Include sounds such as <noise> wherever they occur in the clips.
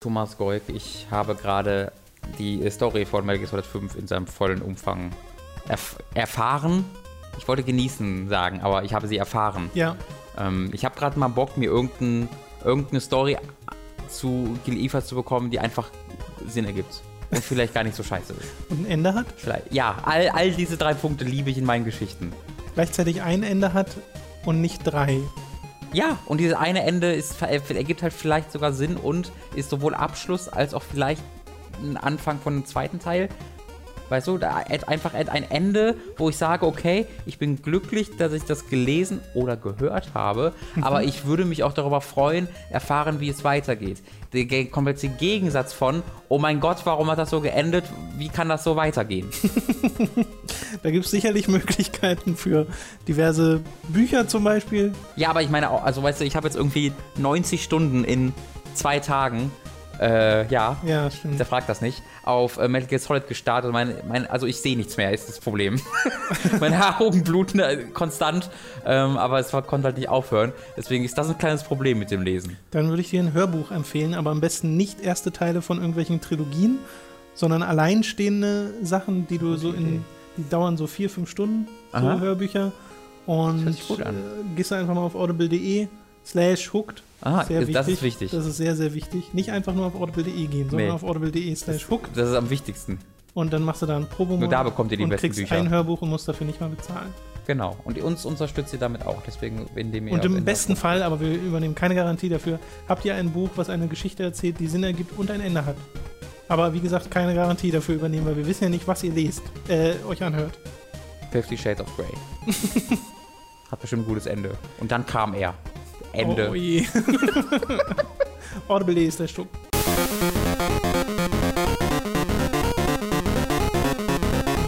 Thomas Goik. Ich habe gerade die Story von Metal Gear Solid 5 in seinem vollen Umfang erf erfahren. Ich wollte genießen sagen, aber ich habe sie erfahren. Ja. Ähm, ich habe gerade mal Bock, mir irgendein, irgendeine Story zu geliefert zu bekommen, die einfach Sinn ergibt. Und vielleicht gar nicht so scheiße ist. <laughs> Und ein Ende hat? Vielleicht, ja, all, all diese drei Punkte liebe ich in meinen Geschichten. Gleichzeitig ein Ende hat und nicht drei. Ja, und dieses eine Ende ist, ergibt halt vielleicht sogar Sinn und ist sowohl Abschluss als auch vielleicht ein Anfang von einem zweiten Teil. Weißt du, da einfach ein Ende, wo ich sage, okay, ich bin glücklich, dass ich das gelesen oder gehört habe, Mhm. aber ich würde mich auch darüber freuen, erfahren, wie es weitergeht. Der komplette Gegensatz von, oh mein Gott, warum hat das so geendet? Wie kann das so weitergehen? <laughs> Da gibt es sicherlich Möglichkeiten für diverse Bücher zum Beispiel. Ja, aber ich meine, also weißt du, ich habe jetzt irgendwie 90 Stunden in zwei Tagen, äh, ja, Ja, stimmt. der fragt das nicht, auf äh, Metal Gear Solid gestartet. Mein, mein, also ich sehe nichts mehr, ist das Problem. <laughs> <laughs> Meine Augen bluten äh, konstant, ähm, aber es war, konnte halt nicht aufhören. Deswegen ist das ein kleines Problem mit dem Lesen. Dann würde ich dir ein Hörbuch empfehlen, aber am besten nicht erste Teile von irgendwelchen Trilogien, sondern alleinstehende Sachen, die du so in, die dauern so vier, fünf Stunden, so Aha. Hörbücher. Und. Äh, gehst du einfach mal auf audible.de slash hooked. Aha, Sehr das ist wichtig. Das ist sehr, sehr wichtig. Nicht einfach nur auf audible.de gehen, sondern Nee. auf audible.de slash hooked. Das ist am wichtigsten. Und dann machst du da ein Probo Nur da bekommt ihr die und besten kriegst Bücher. ein Hörbuch und musst dafür nicht mal bezahlen. Genau. Und uns unterstützt ihr damit auch. Deswegen, indem ihr. Und im besten Fall, aber wir übernehmen keine Garantie dafür, habt ihr ein Buch, was eine Geschichte erzählt, die Sinn ergibt und ein Ende hat. Aber wie gesagt, keine Garantie dafür übernehmen, weil wir wissen ja nicht, was ihr lest, äh, euch anhört. Fifty Shades of Grey. <laughs> Hat bestimmt ein gutes Ende. Und dann kam er. Ende. Oh je. <laughs> Audible.de ist der Stuck.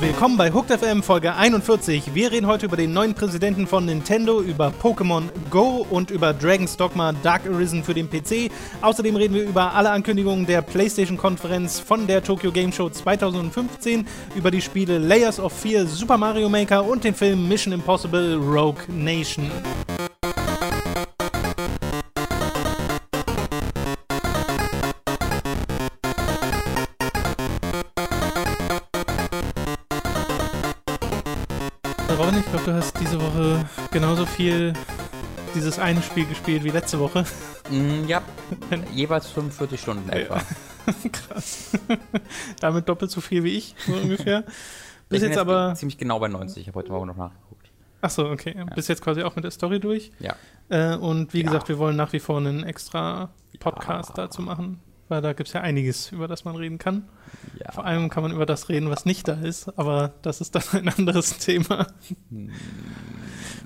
Willkommen bei Hooked FM Folge 41. Wir reden heute über den neuen Präsidenten von Nintendo, über Pokémon Go und über Dragon's Dogma Dark Arisen für den PC. Außerdem reden wir über alle Ankündigungen der PlayStation-Konferenz von der Tokyo Game Show 2015, über die Spiele Layers of Fear, Super Mario Maker und den Film Mission Impossible Rogue Nation. Glaube, du hast diese Woche genauso viel dieses eine Spiel gespielt wie letzte Woche. Mm, ja, <laughs> jeweils 45 Stunden etwa. <laughs> Krass. <laughs> Damit doppelt so viel wie ich, so ungefähr. Ich Bis bin jetzt aber. ziemlich genau bei 90. Ich habe heute Morgen noch nachgeguckt. Achso, okay. Bis jetzt quasi auch mit der Story durch. Ja. Äh, und wie Ja. gesagt, wir wollen nach wie vor einen extra Podcast Ja. dazu machen, weil da gibt es ja einiges, über das man reden kann. ja. Vor allem kann man über das reden, was nicht da ist, aber das ist dann ein anderes <laughs> Thema.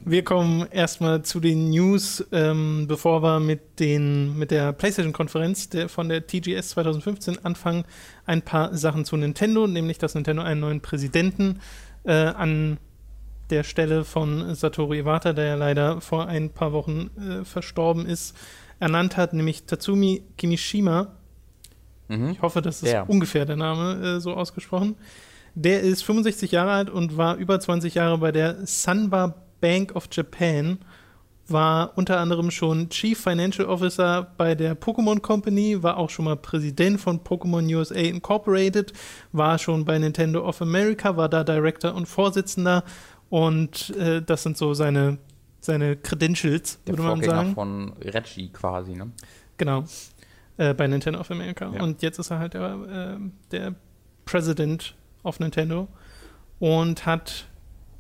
Wir kommen erstmal zu den News, ähm, bevor wir mit, den, mit der PlayStation-Konferenz der, von der TGS 2015 anfangen. Ein paar Sachen zu Nintendo, nämlich dass Nintendo einen neuen Präsidenten äh, an der Stelle von Satoru Iwata, der ja leider vor ein paar Wochen äh, verstorben ist, ernannt hat, nämlich Tatsumi Kimishima. Mhm. Ich hoffe, das ist Der. ungefähr der Name äh, so ausgesprochen. Der ist 65 Jahre alt und war über 20 Jahre bei der Sanba Bank of Japan. War unter anderem schon Chief Financial Officer bei der Pokémon Company, war auch schon mal Präsident von Pokémon USA Incorporated, war schon bei Nintendo of America, war da Director und Vorsitzender. Und äh, das sind so seine, seine Credentials, Der würde man Vorgänger sagen. von Reggie quasi, ne? Genau. Äh, bei Nintendo of America. Ja. Und jetzt ist er halt der, äh, der President of Nintendo und hat,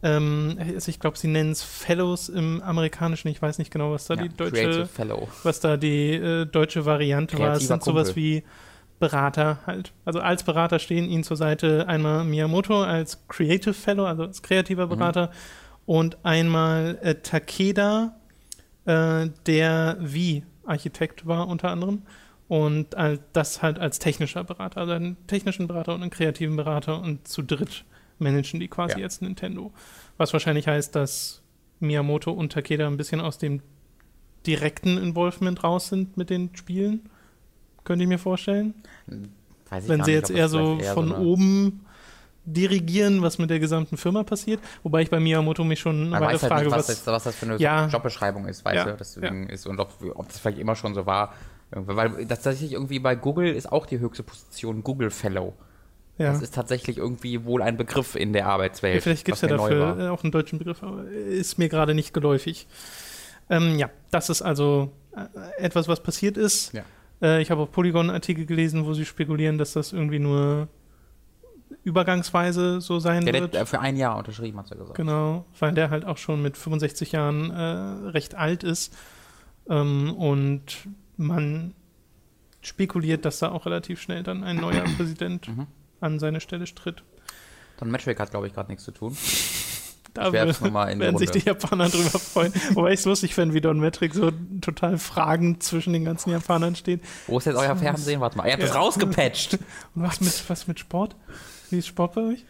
ähm, also ich glaube, sie nennen es Fellows im Amerikanischen. Ich weiß nicht genau, was da ja, die deutsche, Fellow. was da die äh, deutsche Variante war. Es Kreativer sind sowas Kumpel. wie Berater halt. Also als Berater stehen ihnen zur Seite einmal Miyamoto als Creative Fellow, also als kreativer Berater, und einmal äh, Takeda, äh, der wie Architekt war unter anderem. Und das halt als technischer Berater, also einen technischen Berater und einen kreativen Berater und zu dritt managen die quasi Ja. jetzt Nintendo. Was wahrscheinlich heißt, dass Miyamoto und Takeda ein bisschen aus dem direkten Involvement raus sind mit den Spielen. Könnte ich mir vorstellen. Weiß ich Wenn sie nicht, jetzt eher so eher von eine- oben dirigieren, was mit der gesamten Firma passiert. Wobei ich bei Miyamoto mich schon Man weiß halt frage, nicht, was, was. das, was das für eine Ja. Jobbeschreibung ist, weißt Ja, du? Deswegen ist und ob, ob das vielleicht immer schon so war. Weil das tatsächlich irgendwie bei Google ist auch die höchste Position Google Fellow. Ja. Das ist tatsächlich irgendwie wohl ein Begriff in der Arbeitswelt. ja vielleicht gibt es ja dafür äh, auch einen deutschen Begriff, aber ist mir gerade nicht geläufig. Ähm, ja, das ist also äh, etwas, was passiert ist. Ja. Äh, ich habe auch Polygon-Artikel gelesen, wo sie spekulieren, dass das irgendwie nur übergangsweise so sein Der wird. äh, für ein Jahr unterschrieben, hat er gesagt. Genau, weil der halt auch schon mit 65 Jahren äh, recht alt ist. Ähm, und man spekuliert, dass da auch relativ schnell dann ein neuer <clears throat> Präsident Mhm. an seine Stelle tritt. Don Metric hat, glaube ich, gerade nichts zu tun. Da werden sich die Japaner drüber freuen. Wobei ich es lustig fände, wie Don Metric so total fragend zwischen den ganzen Japanern steht. Wo ist jetzt euer Fernsehen? Warte mal, ihr habt Ja. das rausgepatcht. Und was mit, was mit Sport? Wie ist Sport bei euch?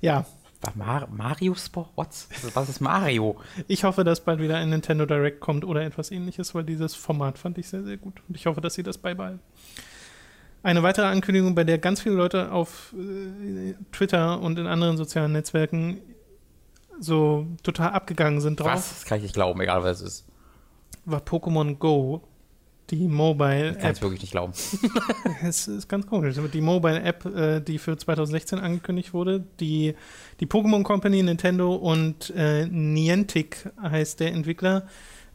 Ja, Mar Mario Sport? What? Was ist Mario? Ich hoffe, dass bald wieder ein Nintendo Direct kommt oder etwas ähnliches, weil dieses Format fand ich sehr, sehr gut. Und ich hoffe, dass sie das beibehalten. Eine weitere Ankündigung, bei der ganz viele Leute auf äh, Twitter und in anderen sozialen Netzwerken so total abgegangen sind drauf, Was? Das kann ich nicht glauben, egal was es ist. war Pokémon Go. Die Ich kann Mobile-App. es wirklich nicht glauben. <laughs> Es ist ganz komisch. Die Mobile-App, äh, die für 2016 angekündigt wurde, die, die Pokémon Company, Nintendo und äh, Niantic heißt der Entwickler,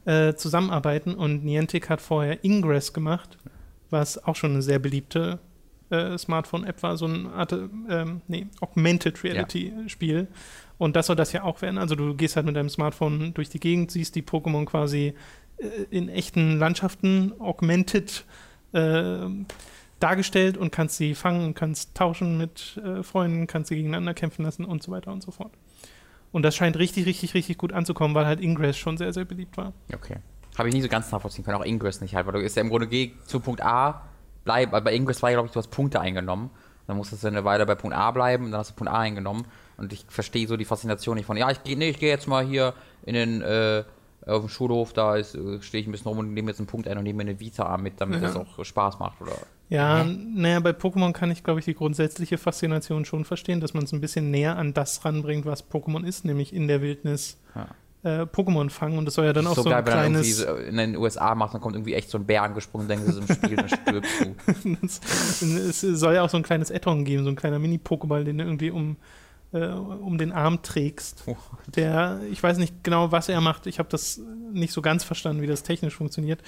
äh, zusammenarbeiten. Und Niantic hat vorher Ingress gemacht, was auch schon eine sehr beliebte äh, Smartphone-App war, so eine Art, ähm, nee, Augmented Reality-Spiel. Und das soll das ja auch werden. Also du gehst halt mit deinem Smartphone durch die Gegend, siehst die Pokémon quasi in echten Landschaften augmented äh, dargestellt und kannst sie fangen und kannst tauschen mit äh, Freunden, kannst sie gegeneinander kämpfen lassen und so weiter und so fort. Und das scheint richtig, richtig, richtig gut anzukommen, weil halt Ingress schon sehr, sehr beliebt war. Okay. Habe ich nie so ganz nachvollziehen können, auch Ingress nicht halt, weil du ist ja im Grunde geh zu Punkt A, bleib, bei Ingress war ja, glaube ich, du hast Punkte eingenommen. Dann musstest du eine Weile bei Punkt A bleiben, dann hast du Punkt A eingenommen. Und ich verstehe so die Faszination nicht von, ja, ich gehe nee, geh jetzt mal hier in den, äh, auf den Schulhof, da ist, äh, stehe ich ein bisschen rum und nehme jetzt einen Punkt ein und nehme mir eine Vita mit, damit Ja. das auch Spaß macht, oder? Ja, naja, bei Pokémon kann ich, glaube ich, die grundsätzliche Faszination schon verstehen, dass man es ein bisschen näher an das ranbringt, was Pokémon ist, nämlich in der Wildnis Ja. äh, Pokémon fangen. Und das soll ja dann auch so, geil, ein wenn er irgendwie kleines. so in den USA macht, dann kommt irgendwie echt so ein Bär angesprungen, denken sie, es ist im Spiel, dann stirbst <laughs> du. es soll ja auch so ein kleines Addon geben, so ein kleiner Mini-Pokéball, den du irgendwie um, äh, um den Arm trägst. Oh. Der, ich weiß nicht genau, was er macht. Ich habe das nicht so ganz verstanden, wie das technisch funktioniert.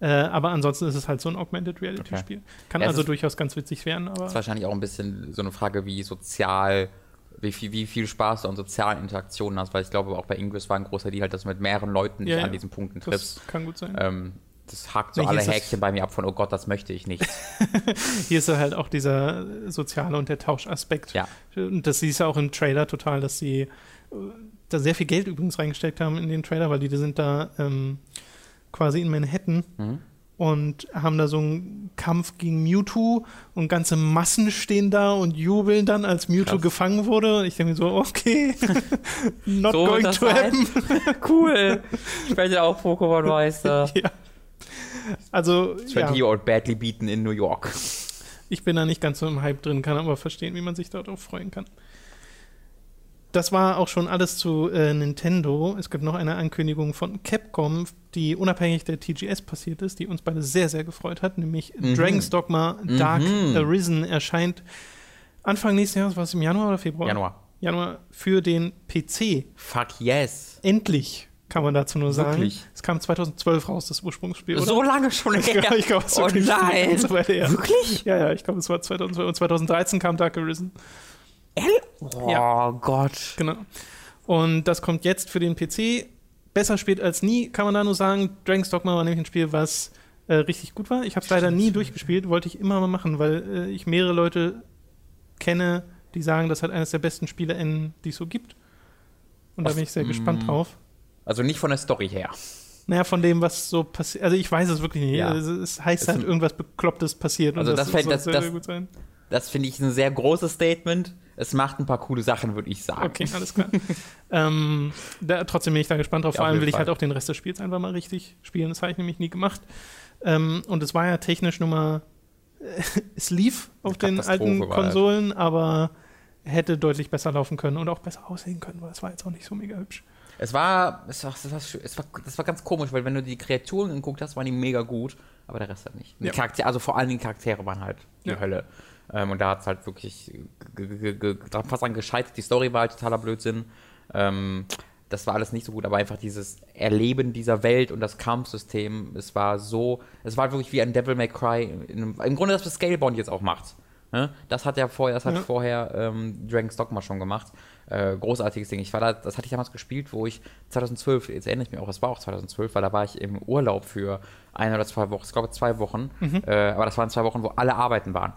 Äh, aber ansonsten ist es halt so ein Augmented Reality-Spiel. Kann Ja, also durchaus ganz witzig werden, aber. Das ist wahrscheinlich auch ein bisschen so eine Frage, wie sozial, wie viel, wie viel Spaß du an sozialen Interaktionen hast, weil ich glaube, auch bei Ingress war ein großer Deal halt, dass du mit mehreren Leuten dich Ja, ja. an diesen Punkten triffst. das kann gut sein. Ähm, das hakt so Nee, alle Häkchen bei mir ab von, oh Gott, das möchte ich nicht. <laughs> Hier ist halt auch dieser soziale und der Tauschaspekt. Ja. Und das siehst du auch im Trailer total, dass sie äh, da sehr viel Geld übrigens reingesteckt haben in den Trailer, weil die sind da ähm, quasi in Manhattan Mhm. und haben da so einen Kampf gegen Mewtwo und ganze Massen stehen da und jubeln dann, als Mewtwo Krass. gefangen wurde. Und ich denke mir so, okay, <laughs> not So going to happen. <laughs> cool. Ich werde auch Pokémon-Meister. ja. Also, Ich ja, werde hier und badly beaten in New York. ich bin da nicht ganz so im Hype drin, kann aber verstehen, wie man sich darauf freuen kann. Das war auch schon alles zu äh, Nintendo. Es gibt noch eine Ankündigung von Capcom, die unabhängig der TGS passiert ist, die uns beide sehr, sehr gefreut hat, nämlich Mhm. Dragon's Dogma Dark Mhm. Arisen erscheint Anfang nächsten Jahres, war es im Januar oder Februar? Januar. Januar für den PC. Fuck yes. Endlich, kann man dazu nur sagen. Wirklich? Es kam 2012 raus, das Ursprungsspiel. Oder? So lange schon Ich <laughs> her. glaube, ich glaub, es ist oh nein. Weile her. Wirklich? Ja, ja, ich glaube, es war 2012 und 2013 kam Dark Arisen. Oh Ja. Gott. Genau. Und das kommt jetzt für den PC. Besser spät als nie, kann man da nur sagen. Dragon's Dogma war nämlich ein Spiel, was äh, richtig gut war. Ich habe es leider nie durchgespielt, wollte ich immer mal machen, weil äh, ich mehrere Leute kenne, die sagen, das hat eines der besten Spiele, die es so gibt. Und da Was- bin ich sehr mm. gespannt drauf. Also nicht von der Story her. Naja, von dem, was so passiert. Also ich weiß es wirklich nicht. Ja. Es heißt Es- halt, irgendwas Beklopptes passiert. Also das das- sehr, das- sein. Das finde ich ein sehr großes Statement. Es macht ein paar coole Sachen, würde ich sagen. Okay, alles klar. <laughs> ähm, da, trotzdem bin ich da gespannt drauf. Ja, Vor allem will ich halt auch den Rest des Spiels einfach mal richtig spielen. Das habe ich nämlich nie gemacht. Ähm, und es war ja technisch nur mal. <laughs> es lief auf den alten das. Konsolen, aber hätte deutlich besser laufen können und auch besser aussehen können, weil es war jetzt auch nicht so mega hübsch. Es war, es war, es war, es war, das war ganz komisch, weil wenn du die Kreaturen geguckt hast, waren die mega gut. aber der Rest halt nicht. Ja. Die Charaktere, also vor allen Dingen Charaktere waren halt die Ja. Hölle. Ähm, und da hat es halt wirklich fast dran gescheitert. Die Story war halt totaler Blödsinn. Ähm, das war alles nicht so gut, aber einfach dieses Erleben dieser Welt und das Kampfsystem, es war so, es war wirklich wie ein Devil May Cry. Im Grunde das, was Scalebound jetzt auch macht. Ne? Das hat ja vorher, das hat Ja. vorher ähm, Dragon's Dogma schon gemacht. Äh, großartiges Ding. Ich war da, das hatte ich damals gespielt, wo ich 2012, jetzt erinnere ich mich auch, das war auch 2012, weil da war ich im Urlaub für ein oder zwei Wochen, ich glaube zwei Wochen, äh, aber das waren zwei Wochen, wo alle arbeiten waren.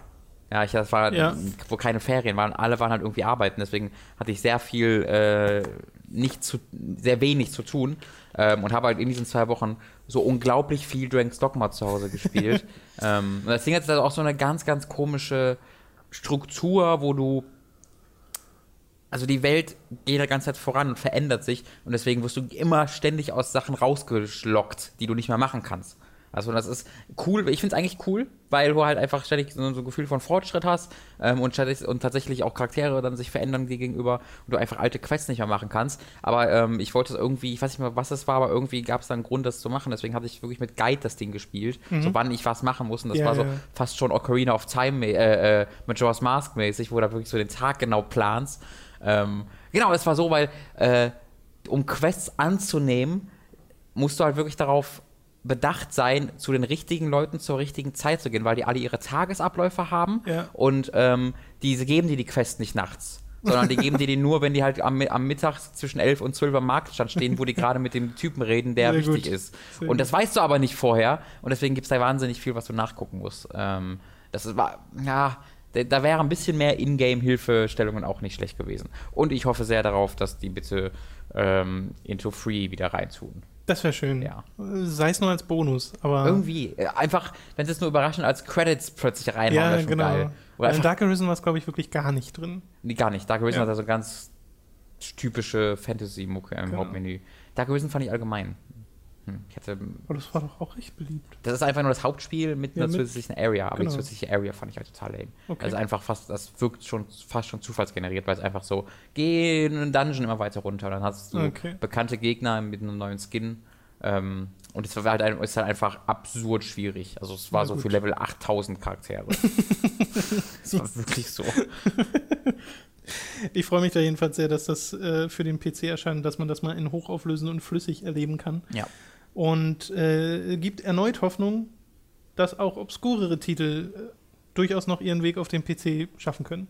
Ja, ich, das war, Ja. wo keine Ferien waren, alle waren halt irgendwie arbeiten, deswegen hatte ich sehr viel, äh, nicht zu, sehr wenig zu tun ähm, und habe halt in diesen zwei Wochen so unglaublich viel Dragon's Dogma zu Hause gespielt. <laughs> ähm, und das Ding hat also auch so eine ganz, ganz komische Struktur, wo du also die Welt geht die ganze Zeit voran und verändert sich und deswegen wirst du immer ständig aus Sachen rausgeschlockt, die du nicht mehr machen kannst. Also das ist cool, ich finde es eigentlich cool, weil du halt einfach ständig so, ein Gefühl von Fortschritt hast ähm, und, ständig- und tatsächlich auch Charaktere dann sich verändern dir gegenüber und du einfach alte Quests nicht mehr machen kannst. Aber ähm, ich wollte es irgendwie, ich weiß nicht mehr, was es war, aber irgendwie gab es da einen Grund, das zu machen. Deswegen hatte ich wirklich mit Guide das Ding gespielt, so wann ich was machen muss. Und das Ja, war so ja. fast schon Ocarina of Time, äh, äh, Majora's Mask mäßig, wo du da wirklich so den Tag genau planst. Ähm, genau, das war so, weil äh, um Quests anzunehmen, musst du halt wirklich darauf bedacht sein, zu den richtigen Leuten zur richtigen Zeit zu gehen, weil die alle ihre Tagesabläufe haben Ja. und ähm, diese geben dir die Quest nicht nachts. sondern die geben dir die nur, wenn die halt am, am Mittag zwischen 11 und 12 am Marktstand stehen, wo die <laughs> gerade mit dem Typen reden, der Sehr wichtig gut. ist. Sehr und das weißt du aber nicht vorher und deswegen gibt es da wahnsinnig viel, was du nachgucken musst. Ähm, das war, ja, da, da wäre ein bisschen mehr Ingame-Hilfestellungen auch nicht schlecht gewesen. Und ich hoffe sehr darauf, dass die bitte ähm, Into Free wieder reintun. Das wäre schön. Ja. Sei es nur als Bonus, aber. Irgendwie, äh, einfach, wenn sie es nur überraschend als Credits plötzlich reinhauen, ja, wäre schon genau. geil. Oder in Dark Arisen war es, glaube ich, wirklich gar nicht drin. nee, gar nicht. Dark Arisen Ja. hat also ganz typische Fantasy-Mucke im Genau. Hauptmenü. Dark Arisen fand ich allgemein. Hm, ich hätte, Aber das war doch auch recht beliebt. das ist einfach nur das Hauptspiel mit Ja, einer mit- zusätzlichen Area, aber genau. die zusätzliche Area fand ich halt total lame. Okay. Also einfach fast, das wirkt schon fast schon zufallsgeneriert, weil es einfach so, geh in einen Dungeon immer weiter runter, dann hast du Okay. bekannte Gegner mit einem neuen Skin. Ähm, und es war halt, ein, ist halt einfach absurd schwierig. Also es war Na so gut. für Level 8000 Charaktere. <laughs> das war wirklich so. <laughs> Ich freue mich da jedenfalls sehr, dass das äh, für den PC erscheint, dass man das mal in hochauflösend und flüssig erleben kann. Ja. Und äh, gibt erneut Hoffnung, dass auch obskurere Titel äh, durchaus noch ihren Weg auf den PC schaffen können.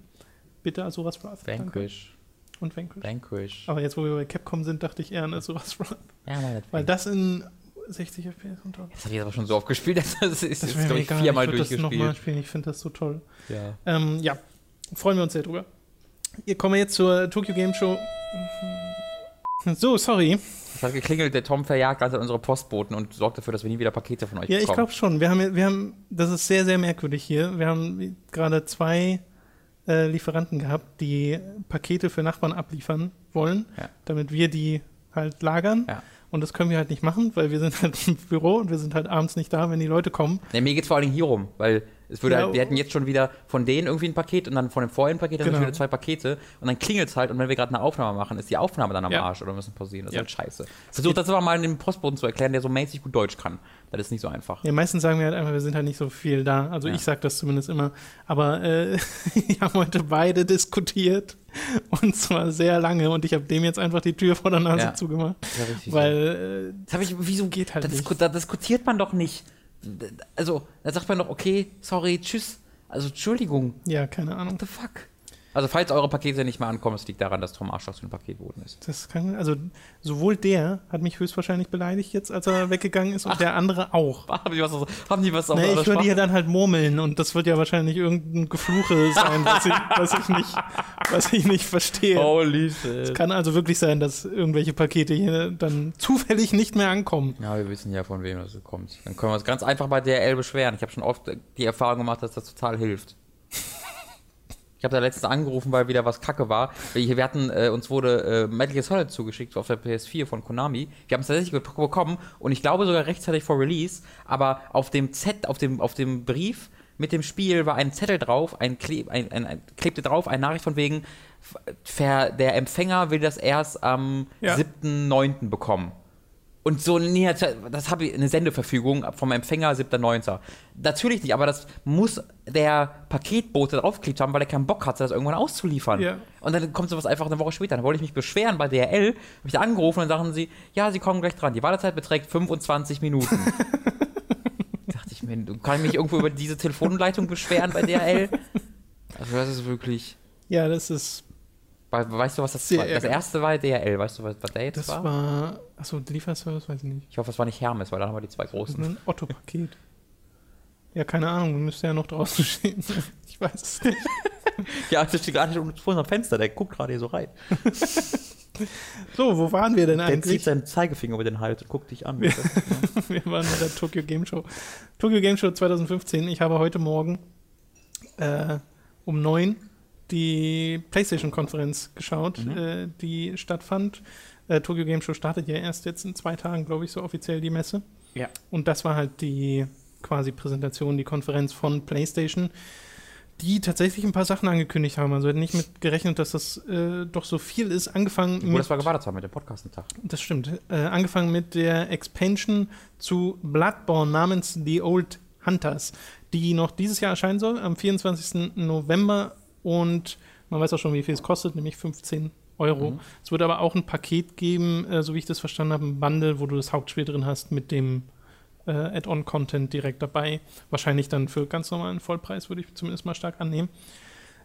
Bitte Asuras Wrath. Danke. Vanquish. Und Vanquish. Vanquish. Aber jetzt, wo wir bei Capcom sind, dachte ich eher an Asuras Wrath. Ja, nein, Weil das in 60 FPS und das habe ich jetzt aber schon so oft gespielt, <laughs> das ist, Das wäre glaube ich, viermal das durchgespielt. nochmal spielen. Ich finde das so toll. Ja. Ähm, ja, freuen wir uns sehr drüber. Wir kommen jetzt zur Tokyo Game Show. So, sorry. Es hat geklingelt, der Tom verjagt also unsere Postboten und sorgt dafür, dass wir nie wieder Pakete von euch Ja, ich bekommen. glaube schon. Wir haben, wir haben, das ist sehr, sehr merkwürdig hier. Wir haben gerade zwei äh, Lieferanten gehabt, die Pakete für Nachbarn abliefern wollen, Ja. damit wir die halt lagern. Ja. Und das können wir halt nicht machen, weil wir sind halt im Büro und wir sind halt abends nicht da, wenn die Leute kommen. Nee, mir geht es vor allen Dingen hier rum, weil es würde Ja, halt, wir hätten jetzt schon wieder von denen irgendwie ein Paket und dann von dem vorherigen Paket dann Genau. wieder zwei Pakete und dann klingelt es halt und wenn wir gerade eine Aufnahme machen, ist die Aufnahme dann am Ja. Arsch oder müssen pausieren. Das Ja. ist halt scheiße. Versucht das aber mal dem Postboten zu erklären, der so mäßig gut Deutsch kann. Das ist nicht so einfach. Ja, meistens sagen wir halt einfach, wir sind halt nicht so viel da. Also Ja. ich sage das zumindest immer. Aber äh, <laughs> wir haben heute beide diskutiert und zwar sehr lange und ich habe dem jetzt einfach die Tür vor der Nase zugemacht. Das. Weil Das hab ich, wieso Geht halt da, nicht. da diskutiert man doch nicht. Also, da sagt man doch, okay, sorry, tschüss. Also, Entschuldigung. ja, keine Ahnung. What the fuck? Also, falls eure Pakete nicht mehr ankommen, es liegt daran, dass Tom Arschloch zu einem Paketboten ist. Das kann, also sowohl der hat mich höchstwahrscheinlich beleidigt jetzt, als er weggegangen ist, und Ach. der andere auch. <laughs> Haben die was, haben die was auf Nee, ich höre die hier dann halt murmeln und das wird ja wahrscheinlich irgendein Gefluche sein, was ich, was ich, nicht, was ich nicht verstehe. Holy Es shit. kann also wirklich sein, dass irgendwelche Pakete hier dann zufällig nicht mehr ankommen. Ja, wir wissen ja, von wem das kommt. Dann können wir uns ganz einfach bei DRL beschweren. Ich habe schon oft die Erfahrung gemacht, dass das total hilft. Ich habe da letztens angerufen, weil wieder was kacke war. Wir hatten, äh, uns wurde äh, Metal Gear Solid zugeschickt auf der PS4 von Konami. Wir haben es tatsächlich bekommen und ich glaube sogar rechtzeitig vor Release. Aber auf dem Z, auf dem, auf dem Brief mit dem Spiel war ein Zettel drauf, ein, Kle ein, ein, ein klebte drauf, eine Nachricht von wegen, der Empfänger will das erst am Ja. 7.9. bekommen. Und so, nee, das habe ich eine Sendeverfügung vom Empfänger 7.9. Natürlich nicht, aber das muss der Paketbote draufgeklebt haben, weil er keinen Bock hatte, das irgendwann auszuliefern. Ja. Und dann kommt sowas einfach eine Woche später. Dann wollte ich mich beschweren bei DRL, habe ich da angerufen und dann sagen sie, ja, sie kommen gleich dran. Die Wartezeit beträgt 25 Minuten. <laughs> dachte ich mir, kann ich mich irgendwo über diese Telefonleitung beschweren bei DRL? <laughs> Also das ist wirklich. Ja, das ist. Weißt du, was das war? Das erste war DRL. Weißt du, was, was der jetzt Das war? war. Achso, Lieferservice, weiß ich nicht. Ich hoffe, es war nicht Hermes, weil dann haben wir die zwei Das großen. ein Otto-Paket. Ja, keine Ahnung, müsste ja noch draußen stehen. <laughs> Ich weiß es nicht. <laughs> Ja, das steht gerade vor unserem Fenster, der guckt gerade hier so rein. <laughs> So, wo waren wir denn Der zieht eigentlich? seinen Zeigefinger über den Hals und guckt dich an. Wir waren bei der Tokyo Game Show. Tokyo Game Show 2015. Ich habe heute Morgen äh, um neun die PlayStation-Konferenz geschaut, Mhm. äh, die stattfand. Äh, Tokyo Game Show startet ja erst jetzt in zwei Tagen, glaube ich, so offiziell die Messe. Ja. Und das war halt die quasi Präsentation, die Konferenz von PlayStation, die tatsächlich ein paar Sachen angekündigt haben. Also hätte nicht mit gerechnet, dass das äh, doch so viel ist. Angefangen Wo das war gewartet haben mit dem Podcast-Tag. das stimmt. Äh, angefangen mit der Expansion zu Bloodborne namens The Old Hunters, die noch dieses Jahr erscheinen soll, am 24. November. Und man weiß auch schon, wie viel es kostet, nämlich 15 Euro. Mhm. Es wird aber auch ein Paket geben, äh, so wie ich das verstanden habe, ein Bundle, wo du das Hauptspiel drin hast mit dem äh, Add-on-Content direkt dabei. Wahrscheinlich dann für ganz normalen Vollpreis, würde ich zumindest mal stark annehmen.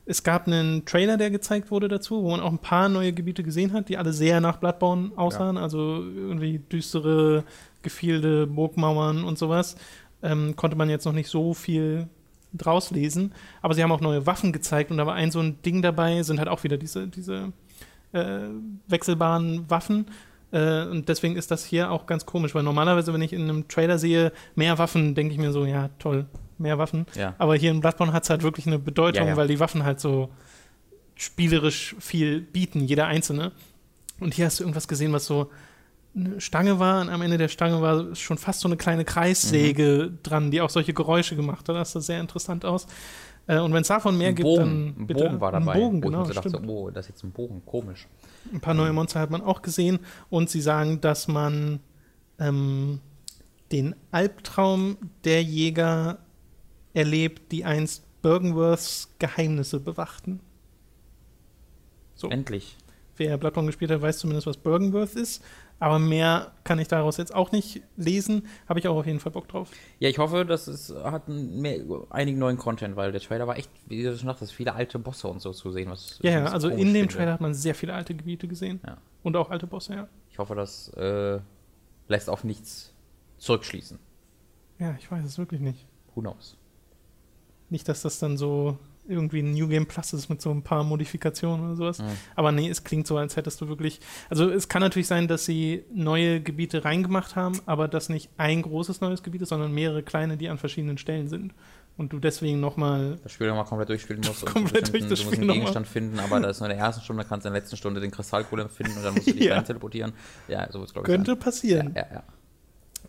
Es gab einen Trailer, der gezeigt wurde dazu, wo man auch ein paar neue Gebiete gesehen hat, die alle sehr nach Bloodborne aussahen. Also irgendwie düstere Gefilde, Burgmauern und sowas. Ähm, konnte man jetzt noch nicht so viel draus lesen. Aber sie haben auch neue Waffen gezeigt und da war ein so ein Ding dabei, sind halt auch wieder diese, diese äh, wechselbaren Waffen. Äh, und deswegen ist das hier auch ganz komisch, weil normalerweise, wenn ich in einem Trailer sehe, mehr Waffen, denke ich mir so, ja, toll, mehr Waffen. Ja. Aber hier in Bloodborne hat es halt wirklich eine Bedeutung, Ja, ja. weil die Waffen halt so spielerisch viel bieten, jeder einzelne. Und hier hast du irgendwas gesehen, was so eine Stange war und am Ende der Stange war schon fast so eine kleine Kreissäge Mhm. dran, die auch solche Geräusche gemacht hat. Das sah sehr interessant aus. Äh, und wenn es davon mehr Ein gibt, Bogen, dann ein bitte. Bogen war dabei. Ein Bogen, genau, ich mir so dachte, oh, das ist jetzt ein Bogen, komisch. Ein paar neue Monster hat man auch gesehen und sie sagen, dass man ähm, den Albtraum der Jäger erlebt, die einst Bergenworths Geheimnisse bewachten. So. Endlich. Wer Bloodborne gespielt hat, weiß zumindest, was Bergenworth ist. Aber mehr kann ich daraus jetzt auch nicht lesen. Habe ich auch auf jeden Fall Bock drauf. Ja, ich hoffe, dass es hat mehr, einigen neuen Content, weil der Trailer war echt, wie du schon sagtest, viele alte Bosse und so zu sehen. Was Ja, ja, also in dem finde. Trailer hat man sehr viele alte Gebiete gesehen. Ja. Und auch alte Bosse, ja. Ich hoffe, das äh, lässt auf nichts zurückschließen. Ja, ich weiß es wirklich nicht. Who knows? Nicht, dass das dann so irgendwie ein New Game Plus ist mit so ein paar Modifikationen oder sowas. Mhm. Aber nee, es klingt so, als hättest du wirklich. Also es kann natürlich sein, dass sie neue Gebiete reingemacht haben, aber das nicht ein großes neues Gebiet ist, sondern mehrere kleine, die an verschiedenen Stellen sind. Und du deswegen nochmal. Das Spiel nochmal komplett durchspielen musst. <laughs> Komplett bestimmten- durch das du musst Spiel einen. Gegenstand finden, aber das ist nur in der ersten Stunde, kannst du in der letzten Stunde den Kristallgolem finden und dann musst du dich <laughs> Ja. rein teleportieren. Ja, so wird's, glaube ich. Könnte sein. passieren. Ja, ja, ja.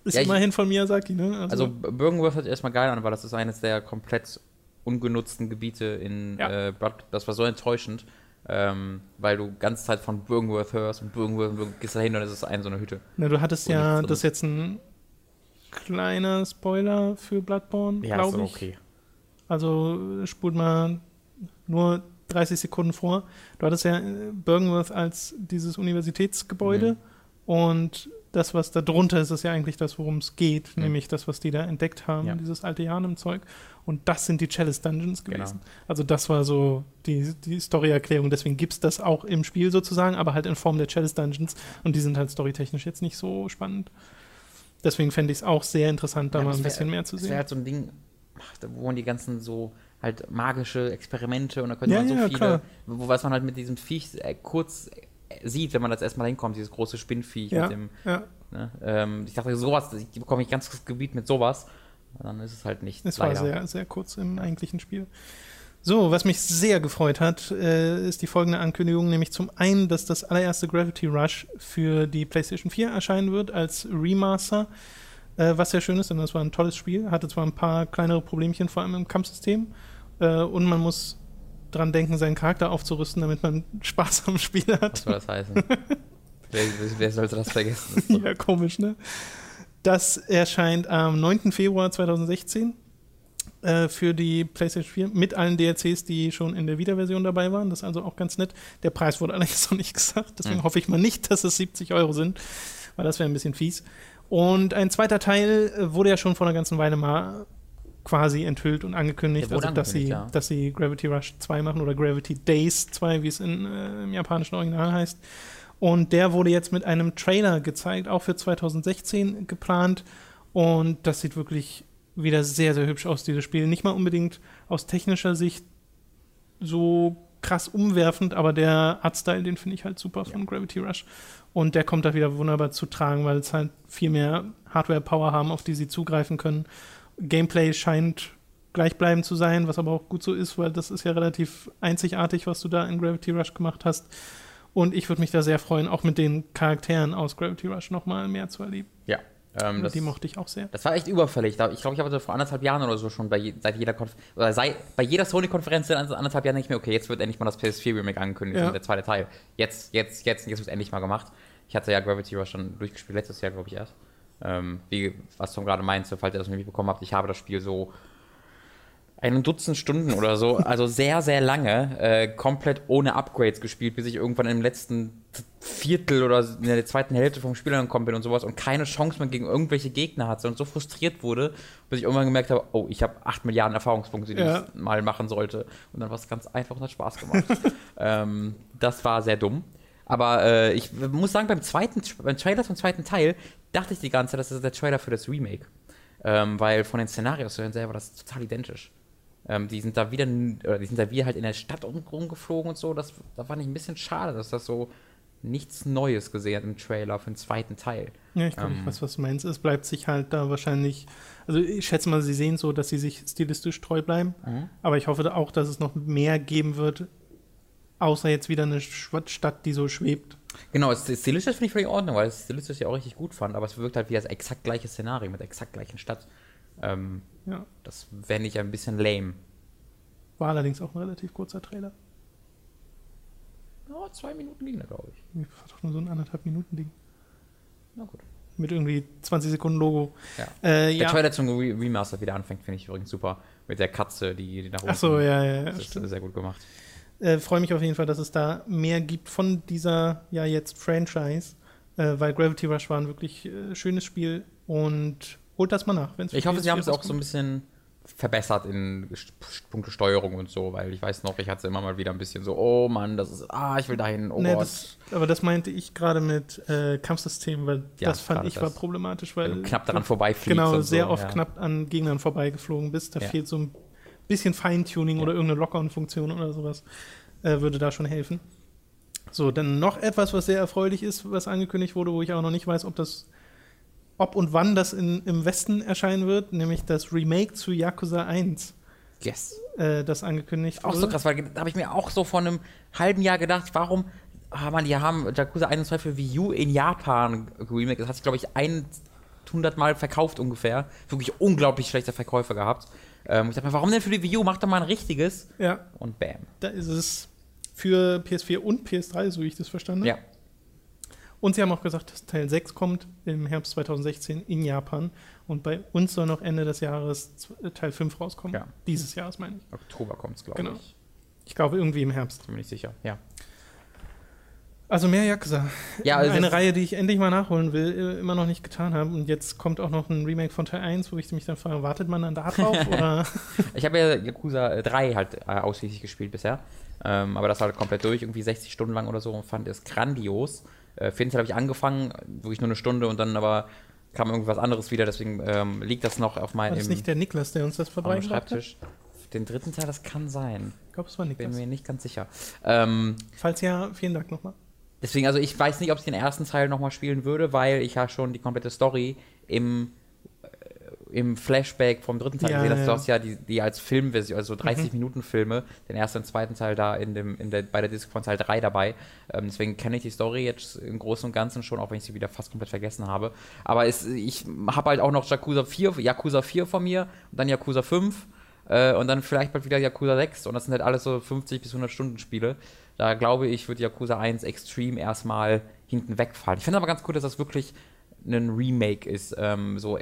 Ist Ja, ich- immerhin von Miyazaki, ne? Also Birkenworth hört sich erstmal geil an, weil das ist eines der komplett ungenutzten Gebiete in Ja. äh, Blood. Das war so enttäuschend, ähm, weil du ganze Zeit von Birkenworth hörst und Birkenworth, du gehst da hin und es ist ein so eine Hütte. Na, du hattest ja, das ist jetzt ein kleiner Spoiler für Bloodborne, Ja, glaube ist ich. okay. Also spult mal nur 30 Sekunden vor. Du hattest ja äh, Bergenworth als dieses Universitätsgebäude Mhm. und das, was da drunter ist, ist ja eigentlich das, worum es geht, Mhm. nämlich das, was die da entdeckt haben, Ja. dieses alte Janem-Zeug. Und das sind die Chalice Dungeons Genau. gewesen. Also das war so die, die Story-Erklärung. Deswegen gibt es das auch im Spiel sozusagen, aber halt in Form der Chalice Dungeons. Und die sind halt storytechnisch jetzt nicht so spannend. Deswegen fände ich es auch sehr interessant, da Ja, mal ein wär- bisschen mehr zu Das wäre sehen. halt so ein Ding, wo man die ganzen so halt magische Experimente und da könnte Ja, man so viele, klar. wo was man halt mit diesem Viech äh, kurz sieht, wenn man das erstmal hinkommt, dieses große Spinnviech Ja. mit dem, Ja, ne? ähm, ich dachte, sowas, ich bekomme ich ganz das Gebiet mit sowas, dann ist es halt nicht. Es war sehr, sehr kurz im eigentlichen Spiel. So, was mich sehr gefreut hat, äh, ist die folgende Ankündigung, nämlich zum einen, dass das allererste Gravity Rush für die PlayStation 4 erscheinen wird als Remaster, äh, was sehr schön ist, denn das war ein tolles Spiel, hatte zwar ein paar kleinere Problemchen, vor allem im Kampfsystem, äh, und man muss dran denken, seinen Charakter aufzurüsten, damit man <laughs> Spaß am Spiel hat. Was soll das heißen? <laughs> wer, wer, sollte das vergessen? <laughs> ja, komisch, ne? Das erscheint am 9. Februar 2016 äh, für die PlayStation 4 mit allen DLCs, die schon in der Vita-Version dabei waren. Das ist also auch ganz nett. Der Preis wurde allerdings noch nicht gesagt, deswegen mhm. hoffe ich mal nicht, dass es 70 Euro sind, weil das wäre ein bisschen fies. Und ein zweiter Teil äh, wurde ja schon vor einer ganzen Weile mal quasi enthüllt und angekündigt, also dass sie, ja. dass sie Gravity Rush 2 machen oder Gravity Days 2, wie es in, äh, im japanischen Original heißt. Und der wurde jetzt mit einem Trailer gezeigt, auch für 2016 geplant. Und das sieht wirklich wieder sehr, sehr hübsch aus, dieses Spiel. Nicht mal unbedingt aus technischer Sicht so krass umwerfend, aber der Artstyle, den finde ich halt super von ja. Gravity Rush. Und der kommt da wieder wunderbar zu tragen, weil es halt viel mehr Hardware-Power haben, auf die sie zugreifen können. Gameplay scheint gleichbleibend zu sein, was aber auch gut so ist, weil das ist ja relativ einzigartig, was du da in Gravity Rush gemacht hast. Und ich würde mich da sehr freuen, auch mit den Charakteren aus Gravity Rush nochmal mehr zu erleben. Ja, ähm, das, die mochte ich auch sehr. Das war echt überfällig. Ich glaube, ich habe vor anderthalb Jahren oder so schon bei, je, seit jeder Konf oder sei, bei jeder Sony-Konferenz in anderthalb Jahren denke ich mir, okay, jetzt wird endlich mal das PS4-Remake angekündigt, ja. der zweite Teil. Jetzt, jetzt, jetzt, jetzt wird endlich mal gemacht. Ich hatte ja Gravity Rush schon durchgespielt, letztes Jahr, glaube ich, erst. Ähm, wie, was Tom gerade meinte, falls ihr das noch nicht bekommen habt, ich habe das Spiel so ein Dutzend Stunden oder so, <laughs> also sehr, sehr lange, äh, komplett ohne Upgrades gespielt, bis ich irgendwann im letzten Viertel oder in der zweiten Hälfte vom Spiel angekommen bin und sowas und keine Chance mehr gegen irgendwelche Gegner hatte und so frustriert wurde, bis ich irgendwann gemerkt habe, oh, ich habe acht Milliarden Erfahrungspunkte, die ja. ich mal machen sollte. Und dann war es ganz einfach und hat Spaß gemacht. <laughs> ähm, das war sehr dumm. Aber äh, ich muss sagen, beim zweiten, beim Trailer zum zweiten Teil dachte ich die ganze Zeit, das ist der Trailer für das Remake. Ähm, weil von den Szenarios selber das ist total identisch. Ähm, die sind da wieder, oder die sind da wieder halt in der Stadt rumgeflogen und so. Das, da fand ich ein bisschen schade, dass das so nichts Neues gesehen im Trailer für den zweiten Teil. Ja, ich glaube, ähm, ich weiß, was du meinst. Es bleibt sich halt da wahrscheinlich, also ich schätze mal, sie sehen so, dass sie sich stilistisch treu bleiben. Mhm. Aber ich hoffe auch, dass es noch mehr geben wird, außer jetzt wieder eine Stadt, die so schwebt. Genau, stilistisch finde ich völlig in Ordnung, weil es stilistisch ja auch richtig gut fand, aber es wirkt halt wie das exakt gleiche Szenario mit der exakt gleichen Stadt. Ähm, ja. Das fände ich ein bisschen lame. War allerdings auch ein relativ kurzer Trailer. Ja, zwei Minuten ging da, glaube ich. Das war doch nur so ein anderthalb Minuten Ding. Na gut. Mit irgendwie 20 Sekunden Logo. Ja. Äh, der ja. Trailer zum Remaster wieder anfängt, finde ich übrigens super. Mit der Katze, die, die nach unten. Ach so, ja, ja. Das ist sehr gut gemacht. Äh, Freue mich auf jeden Fall, dass es da mehr gibt von dieser, ja, jetzt Franchise. Äh, weil Gravity Rush war ein wirklich äh, schönes Spiel und holt das mal nach. ich hoffe, sie haben es auch so ein bisschen verbessert in puncto Steuerung und so, weil ich weiß noch, ich hatte immer mal wieder ein bisschen so, oh Mann, das ist, ah, ich will dahin, oh nee, Gott. Das, aber das meinte ich gerade mit äh, Kampfsystemen, weil ja, das fand ich das, war problematisch, weil du knapp daran vorbeifliegst. Genau, sehr so, oft ja. knapp an Gegnern vorbeigeflogen bist. Da ja. fehlt so ein bisschen Feintuning oder irgendeine Lockdown-Funktion oder sowas, äh, würde da schon helfen. So, dann noch etwas, was sehr erfreulich ist, was angekündigt wurde, wo ich auch noch nicht weiß, ob das ob und wann das in, im Westen erscheinen wird, nämlich das Remake zu Yakuza 1. Yes. Äh, das angekündigt wurde. Auch so krass, weil da habe ich mir auch so vor einem halben Jahr gedacht, warum, ah man, die haben Yakuza 1 und 2 für Wii U in Japan remake. Das hat sich, glaube ich, 100 Mal verkauft ungefähr. Wirklich unglaublich schlechte Verkäufe gehabt. Ähm, ich dachte mir, warum denn für die Wii U? Mach doch mal ein richtiges. Ja. Und bam. Da ist es für PS4 und PS3, so wie ich das verstanden habe. Ja. Und sie haben auch gesagt, dass Teil 6 kommt im Herbst 2016 in Japan. Und bei uns soll noch Ende des Jahres äh, Teil 5 rauskommen. Ja. Dieses Jahres meine ich. Oktober kommt es, glaube genau. ich. Ich glaube irgendwie im Herbst. Bin mir nicht sicher, ja. Also mehr Yakuza. Ja, also eine Reihe, die ich endlich mal nachholen will, äh, immer noch nicht getan habe. Und jetzt kommt auch noch ein Remake von Teil 1, wo ich mich dann frage, wartet man dann da drauf? <laughs> oder? ich habe ja Yakuza 3 halt äh, ausschließlich gespielt bisher. Ähm, aber das halt komplett durch, irgendwie 60 Stunden lang oder so und fand es grandios. Äh, Finster habe ich angefangen, wirklich nur eine Stunde und dann aber kam irgendwas anderes wieder, deswegen ähm, liegt das noch auf meinem. War das nicht der Niklas, der uns das vorbeigebracht Schreibtisch. Hat? Den dritten Teil, das kann sein. Ich glaube, es war Niklas. Bin mir nicht ganz sicher. Ähm, Falls ja, vielen Dank nochmal. Deswegen, also ich weiß nicht, ob ich den ersten Teil nochmal spielen würde, weil ich ja schon die komplette Story im im Flashback vom dritten Teil ja, gesehen, dass ja. du hast ja die, die als Filmversion, also 30 mhm. Minuten Filme, den ersten und zweiten Teil da in dem, in der, bei der Disc von Teil 3 dabei. Ähm, deswegen kenne ich die Story jetzt im Großen und Ganzen schon, auch wenn ich sie wieder fast komplett vergessen habe. Aber es, ich habe halt auch noch Yakuza 4, Yakuza 4 von mir und dann Yakuza 5 äh, und dann vielleicht bald wieder Yakuza 6 und das sind halt alles so 50 bis 100 Stunden Spiele. Da glaube ich, wird Yakuza 1 Extreme erstmal hinten wegfallen. Ich finde aber ganz cool, dass das wirklich ein Remake ist, ähm, so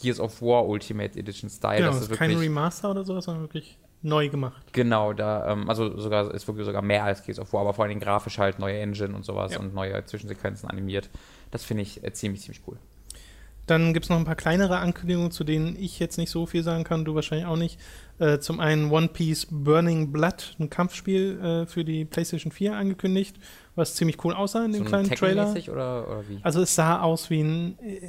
Gears of War Ultimate Edition Style. Genau, das es ist kein Remaster oder sowas, sondern wirklich neu gemacht. Genau, da, ähm, also sogar ist wirklich sogar mehr als Gears of War, aber vor allem grafisch halt neue Engine und sowas Ja. und neue Zwischensequenzen animiert. Das finde ich äh, ziemlich, ziemlich cool. Dann gibt es noch ein paar kleinere Ankündigungen, zu denen ich jetzt nicht so viel sagen kann, du wahrscheinlich auch nicht. Äh, zum einen One Piece Burning Blood, ein Kampfspiel äh, für die PlayStation 4 angekündigt, was ziemlich cool aussah in dem so kleinen ein Trailer. Oder, oder wie? Also es sah aus wie ein, äh,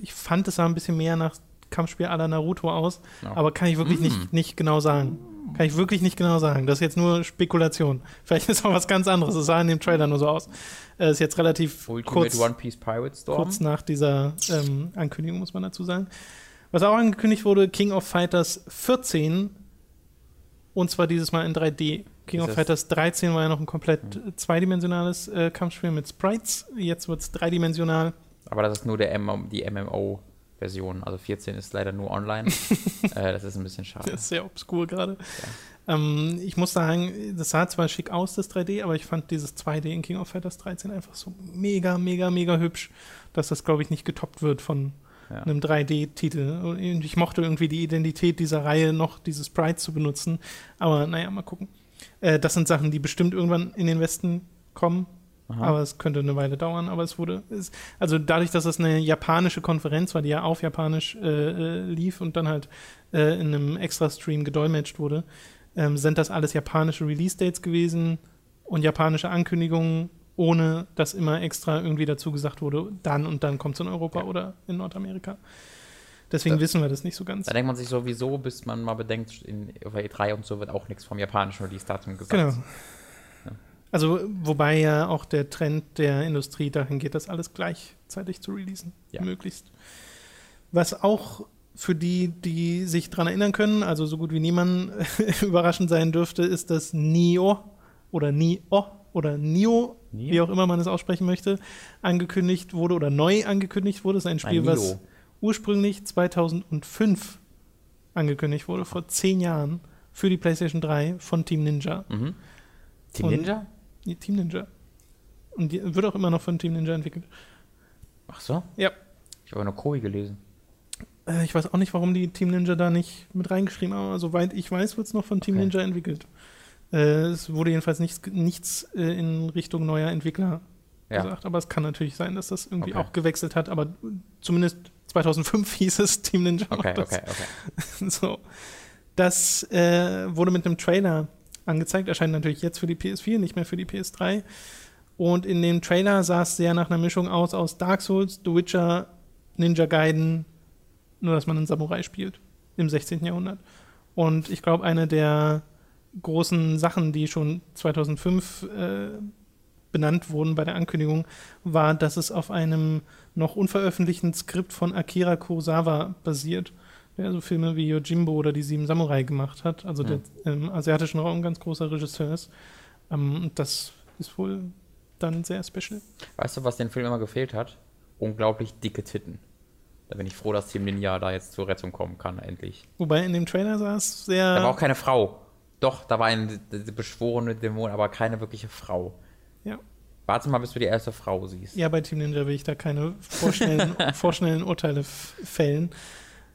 ich fand es sah ein bisschen mehr nach Kampfspiel la Naruto aus, Ja. aber kann ich wirklich Mm. nicht, nicht genau sagen. Kann ich wirklich nicht genau sagen. Das ist jetzt nur Spekulation. Vielleicht ist auch was ganz anderes. Es sah in dem Trailer nur so aus. Äh, ist jetzt relativ Ultimate kurz, One Piece Pirate Storm. kurz nach dieser ähm, Ankündigung, muss man dazu sagen. Was auch angekündigt wurde, King of Fighters 14 und zwar dieses Mal in 3D. King Ist of Fighters 13 war ja noch ein komplett äh, zweidimensionales äh, Kampfspiel mit Sprites. Jetzt wird es dreidimensional. Aber das ist nur der MMO, die MMO-Version. Also 14 ist leider nur online. <laughs> äh, das ist ein bisschen schade. Das ist sehr obskur gerade. Ähm, ich muss sagen, das sah zwar schick aus, das 3D, aber ich fand dieses 2D in King of Fighters 13 einfach so mega, mega, mega hübsch, dass das, glaube ich, nicht getoppt wird von Ja. einem 3D-Titel. Und Ich mochte irgendwie die Identität dieser Reihe noch, diese Sprites zu benutzen. Aber naja, mal gucken. Äh, das sind Sachen, die bestimmt irgendwann in den Westen kommen. Aha. Aber es könnte eine Weile dauern. Aber es wurde, es, also dadurch, dass es eine japanische Konferenz war, die ja auf Japanisch äh, äh, lief und dann halt äh, in einem Extra-Stream gedolmetscht wurde, ähm, sind das alles japanische Release-Dates gewesen und japanische Ankündigungen, ohne dass immer extra irgendwie dazu gesagt wurde, dann und dann kommt es in Europa Ja. oder in Nordamerika. Deswegen Da- wissen wir das nicht so ganz. Da denkt man sich sowieso, bis man mal bedenkt, in auf E3 und so wird auch nichts vom japanischen Release-Datum gesagt. Genau. Ja. Also, wobei ja auch der Trend der Industrie dahin geht, das alles gleichzeitig zu releasen, Ja. möglichst. Was auch für die, die sich daran erinnern können, also so gut wie niemand <laughs> überraschend sein dürfte, ist, dass Nio oder Nio oder Nio? Wie auch immer man es aussprechen möchte, angekündigt wurde oder neu angekündigt wurde. Das ist ein Spiel, Ein was ursprünglich 2005 angekündigt wurde, vor zehn Jahren, für die PlayStation 3 von Team Ninja. Mhm. Team Und- Ninja? Nee, Team Ninja. Und die wird auch immer noch von Team Ninja entwickelt. Ach so? Ja. Ich habe nur Koi gelesen. Äh, ich weiß auch nicht, warum die Team Ninja da nicht mit reingeschrieben haben, aber soweit ich weiß, wird es noch von Team Okay. Ninja entwickelt. Äh, es wurde jedenfalls nichts, nichts äh, in Richtung neuer Entwickler Ja. gesagt, aber es kann natürlich sein, dass das irgendwie Okay. auch gewechselt hat, aber zumindest 2005 <laughs> hieß es Team Ninja. Okay, das. okay, okay. <laughs> So. Das äh, wurde mit einem Trailer angezeigt, erscheint natürlich jetzt für die PS4, nicht mehr für die PS3. Und in dem Trailer sah es sehr nach einer Mischung aus aus Dark Souls, The Witcher, Ninja Gaiden, nur dass man einen Samurai spielt im 16. Jahrhundert. Und ich glaube, eine der großen Sachen, die schon 2005 äh, benannt wurden bei der Ankündigung, war, dass es auf einem noch unveröffentlichten Skript von Akira Kurosawa basiert, der so Filme wie Yojimbo oder Die Sieben Samurai gemacht hat, also der im asiatischen Raum ganz großer Regisseur ist. Ähm, und das ist wohl dann sehr special. Weißt du, was den Film immer gefehlt hat? Unglaublich dicke Titten. Da bin ich froh, dass Team Ninja da jetzt zur Rettung kommen kann, endlich. Wobei in dem Trailer sah es Da war sehr. auch keine Frau. Doch, da war eine beschworene Dämon, aber keine wirkliche Frau. Ja. Warte mal, bis du die erste Frau siehst. Ja, bei Team Ninja will ich da keine vorschnellen, <laughs> vorschnellen Urteile fällen.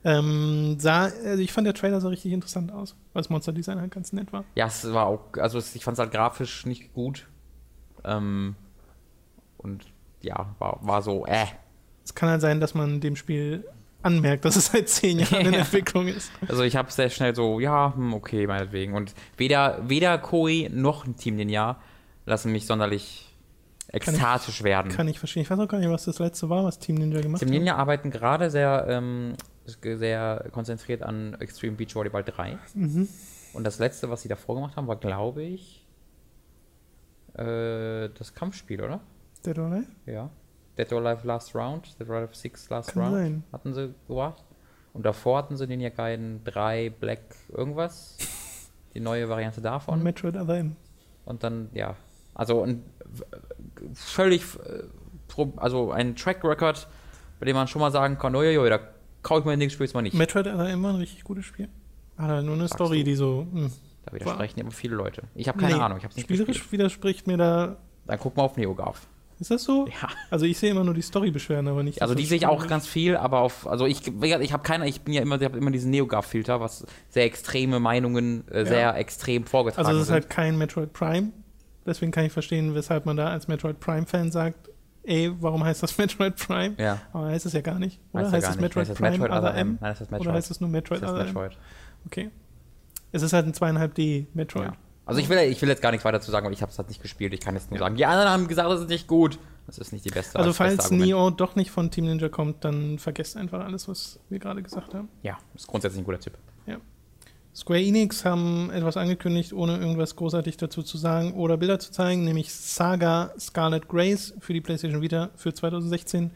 Ähm, sah, also ich fand der Trailer sah richtig interessant aus, weil das Monster Design halt ganz nett war. Ja, es war auch, also ich fand es halt grafisch nicht gut. Ähm, und ja, war, war so, äh. Es kann halt sein, dass man dem Spiel anmerkt, dass es seit zehn <laughs> Jahren in. Entwicklung ist. Also ich habe sehr schnell so, ja, hm, okay, meinetwegen. Und weder, weder Koei noch ein Team Ninja lassen mich sonderlich ekstatisch werden. Kann ich verstehen. Ich weiß auch gar nicht, was das letzte war, was Team Ninja gemacht Team hat. Ninja arbeiten gerade sehr, ähm, sehr konzentriert an Extreme Beach Volleyball 3. Mhm. Und das letzte, was sie davor gemacht haben, war, glaube ich, äh, das Kampfspiel, oder? Dead or Alive? Ja. Dead or Alive Last Round, Dead or Alive 6 Last Kann Round sein. hatten sie gemacht. Und davor hatten sie den ja Gaiden 3 Black irgendwas. Die neue Variante davon. Metroid Other M. Und dann, ja. Also ein völlig, äh, also ein Track Record, bei dem man schon mal sagen kann, oi, da kaufe ich mir den Ding, spiel's mal nicht. Metroid Other M war ein richtig gutes Spiel. Hat halt nur eine Sagst Story, du. die so. Mh. Da widersprechen immer viele Leute. Ich habe keine Nee, Ahnung, ich habe nicht Spielerisch gespielt. widerspricht mir da. Dann guck mal auf NeoGAF. Ist das so? Ja. Also ich sehe immer nur die Story-Beschwerden, aber nicht. Also die das sehe ich auch ganz viel, aber auf, also ich, ich habe keine, ich bin ja immer, ich habe immer diesen NeoGAF-Filter, was sehr extreme Meinungen äh, sehr extrem vorgetragen Also es ist halt kein Metroid Prime. Deswegen kann ich verstehen, weshalb man da als Metroid Prime-Fan sagt, ey, warum heißt das <laughs> Metroid Prime? ja, Aber heißt es ja gar nicht. Oder heißt ja es nicht. Metroid Heißt Prime Metroid Other M? M? Nein, das ist Metroid. Oder heißt es nur Metroid das M? Metroid. Okay. Es ist halt ein 2,5D Metroid. Ja. Also ich will, ich will jetzt gar nichts weiter zu sagen, weil ich habe es halt nicht gespielt. Ich kann jetzt nur sagen, die anderen haben gesagt, es ist nicht gut. Das ist nicht die beste. Also das beste falls Argument. Neo doch nicht von Team Ninja kommt, dann vergesst einfach alles, was wir gerade gesagt haben. Ja, ist grundsätzlich ein guter Tipp. Square Enix haben etwas angekündigt, ohne irgendwas großartig dazu zu sagen oder Bilder zu zeigen, nämlich Saga Scarlet Grace für die PlayStation Vita für 2016.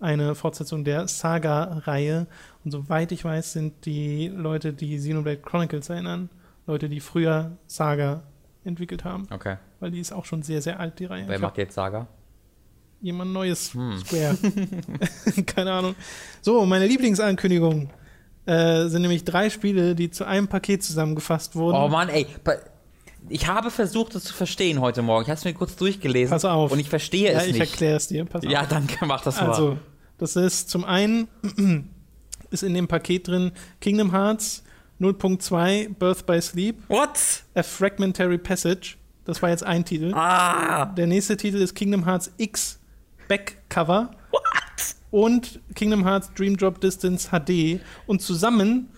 Eine Fortsetzung der Saga-Reihe. Und soweit ich weiß, sind die Leute, die Xenoblade Chronicles erinnern, Leute, die früher Saga entwickelt haben. Okay. Weil die ist auch schon sehr, sehr alt, die Reihe. Wer Ich macht jetzt Saga? jemand Neues Hm. Square. <laughs> Keine Ahnung. So, meine Lieblingsankündigung äh, sind nämlich drei Spiele, die zu einem Paket zusammengefasst wurden. Oh Mann, ey. Ich habe versucht, es zu verstehen heute Morgen. Ich habe es mir kurz durchgelesen. Pass auf. Und ich verstehe ja, es ich nicht. erkläre es dir. Pass auf. Ja, danke, mach das mal. Also, das ist zum einen <clears throat> ist in dem Paket drin Kingdom Hearts 0.2 Birth by Sleep, What? A Fragmentary Passage. Das war jetzt ein Titel. Ah! Der nächste Titel ist Kingdom Hearts X Backcover. What? und Kingdom Hearts Dream Drop Distance HD. Und zusammen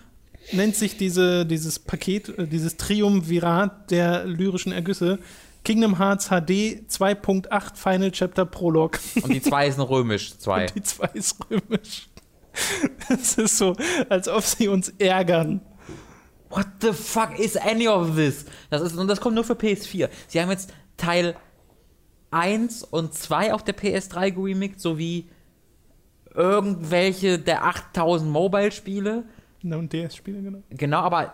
nennt sich diese, dieses Paket, äh, dieses Triumvirat der lyrischen Ergüsse Kingdom Hearts HD 2.8 Final Chapter Prolog. Und die zwei sind römisch, <laughs> zwei. Die zwei ist römisch. <laughs> Es ist so, als ob sie uns ärgern. What the fuck is any of this? Das ist, und das kommt nur für PS4. Sie haben jetzt Teil 1 und 2 auf der PS3 geremixed, sowie irgendwelche der 8000 Mobile-Spiele. Na, und DS-Spiele, genau. Genau, aber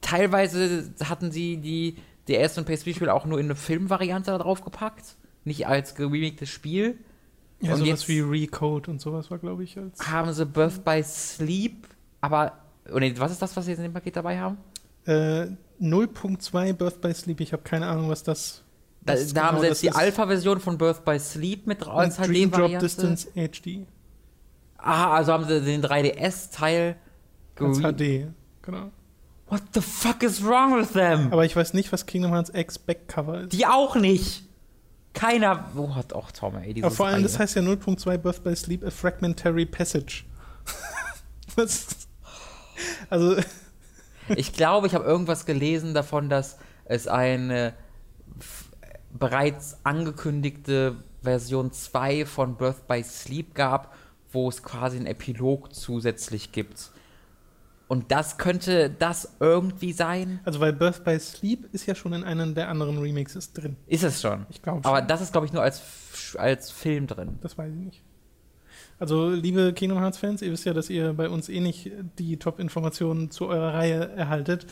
teilweise hatten sie die DS- und PS4-Spiele auch nur in eine Filmvariante da drauf gepackt. Nicht als geremixtes Spiel. Ja, Und sowas jetzt- wie Recode und sowas war, glaube ich, als. Haben sie Birth by Sleep, aber. Nee, was ist das, was sie jetzt in dem Paket dabei haben? Äh, 0.2 Birth by Sleep, ich habe keine Ahnung, was das. Da, da haben genau sie das jetzt die ist. Alpha-Version von Birth by Sleep mit drauf als Und Dream Drop HD-Variante. Distance HD. Ah, also haben sie den 3DS-Teil Als HD, genau. What the fuck is wrong with them? Aber ich weiß nicht, was Kingdom Hearts X Backcover ist. Die auch nicht. Keiner. Oh, hat auch Tom, ey. Aber vor allem, eine. das heißt ja 0.2 Birth by Sleep, a fragmentary passage. <laughs> was? <laughs> Also, Ich glaube, ich habe irgendwas gelesen davon, dass es eine bereits angekündigte Version 2 von Birth by Sleep gab, wo es quasi einen Epilog zusätzlich gibt. Und das könnte das irgendwie sein? also, weil Birth by Sleep ist ja schon in einem der anderen Remixes drin. Ist es schon. Ich glaube Aber schon. das ist, glaube ich, nur als, als Film drin. Das weiß ich nicht. Also, liebe Kingdom Hearts-Fans, ihr wisst ja, dass ihr bei uns eh nicht die Top-Informationen zu eurer Reihe erhaltet.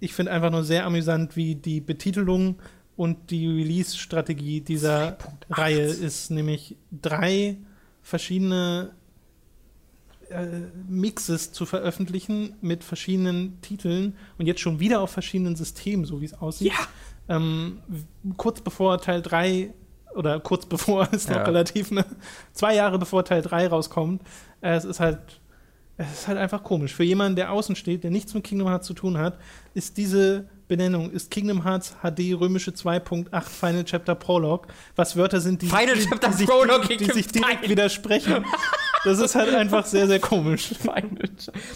Ich finde einfach nur sehr amüsant, wie die Betitelung und die Release-Strategie dieser 2.8. Reihe ist, nämlich drei verschiedene äh, Mixes zu veröffentlichen mit verschiedenen Titeln und jetzt schon wieder auf verschiedenen Systemen, so wie es aussieht. Ähm, w- kurz bevor Teil 3 oder kurz bevor <laughs> ist noch Ja. relativ, ne? zwei Jahre bevor Teil 3 rauskommt, äh, es ist halt es ist halt einfach komisch. Für jemanden, der außen steht, der nichts mit Kingdom Hearts zu tun hat, ist diese Benennung, ist Kingdom Hearts HD römische 2.8 Final Chapter Prolog, was Wörter sind, die, Final die, Chapter die, sich, Prolog die, die sich direkt fein. widersprechen. Das ist halt einfach sehr, sehr komisch. <laughs> Final.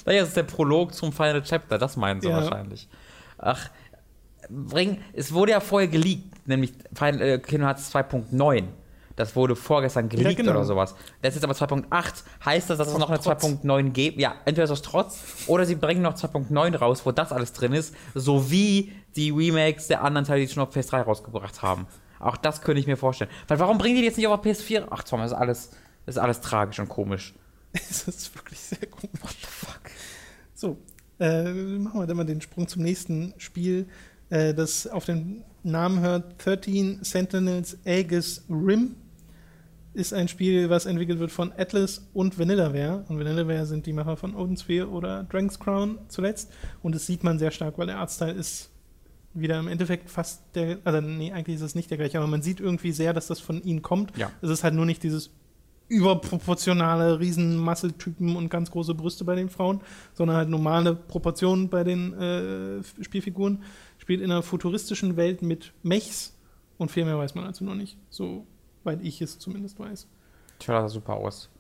Naja, das ist der Prolog zum Final Chapter, das meinen sie Ja. wahrscheinlich. Ach, bring, es wurde ja vorher geleakt, nämlich Final, äh, Kingdom Hearts 2.9. Das wurde vorgestern geleakt genau. oder sowas. Das ist jetzt aber 2.8. Heißt das, dass es noch eine Trotz. 2.9 gibt? Ja, entweder ist das Trotz oder sie bringen noch 2.9 raus, wo das alles drin ist, sowie die Remakes der anderen Teile, die schon auf PS3 rausgebracht haben. Auch das könnte ich mir vorstellen. Weil warum bringen die jetzt nicht auf PS4? Ach, Tom, das ist alles, das ist alles tragisch und komisch. <laughs> Das ist wirklich sehr komisch. What the fuck? So, äh, machen wir dann mal den Sprung zum nächsten Spiel, äh, das auf den Namen hört 13 Sentinels Aegis Rim. Ist ein Spiel, was entwickelt wird von Atlas und Vanillaware. Und Vanillaware sind die Macher von Odin Sphere oder Dragon's Crown zuletzt. Und das sieht man sehr stark, weil der Artstyle ist wieder im Endeffekt fast der, also nee, eigentlich ist es nicht der gleiche, aber man sieht irgendwie sehr, dass das von ihnen kommt. Ja. Es ist halt nur nicht dieses überproportionale Riesenmuskeltypen und ganz große Brüste bei den Frauen, sondern halt normale Proportionen bei den äh, Spielfiguren. Spielt in einer futuristischen Welt mit Mechs und viel mehr weiß man also noch nicht, soweit ich es zumindest weiß. Sah super aus.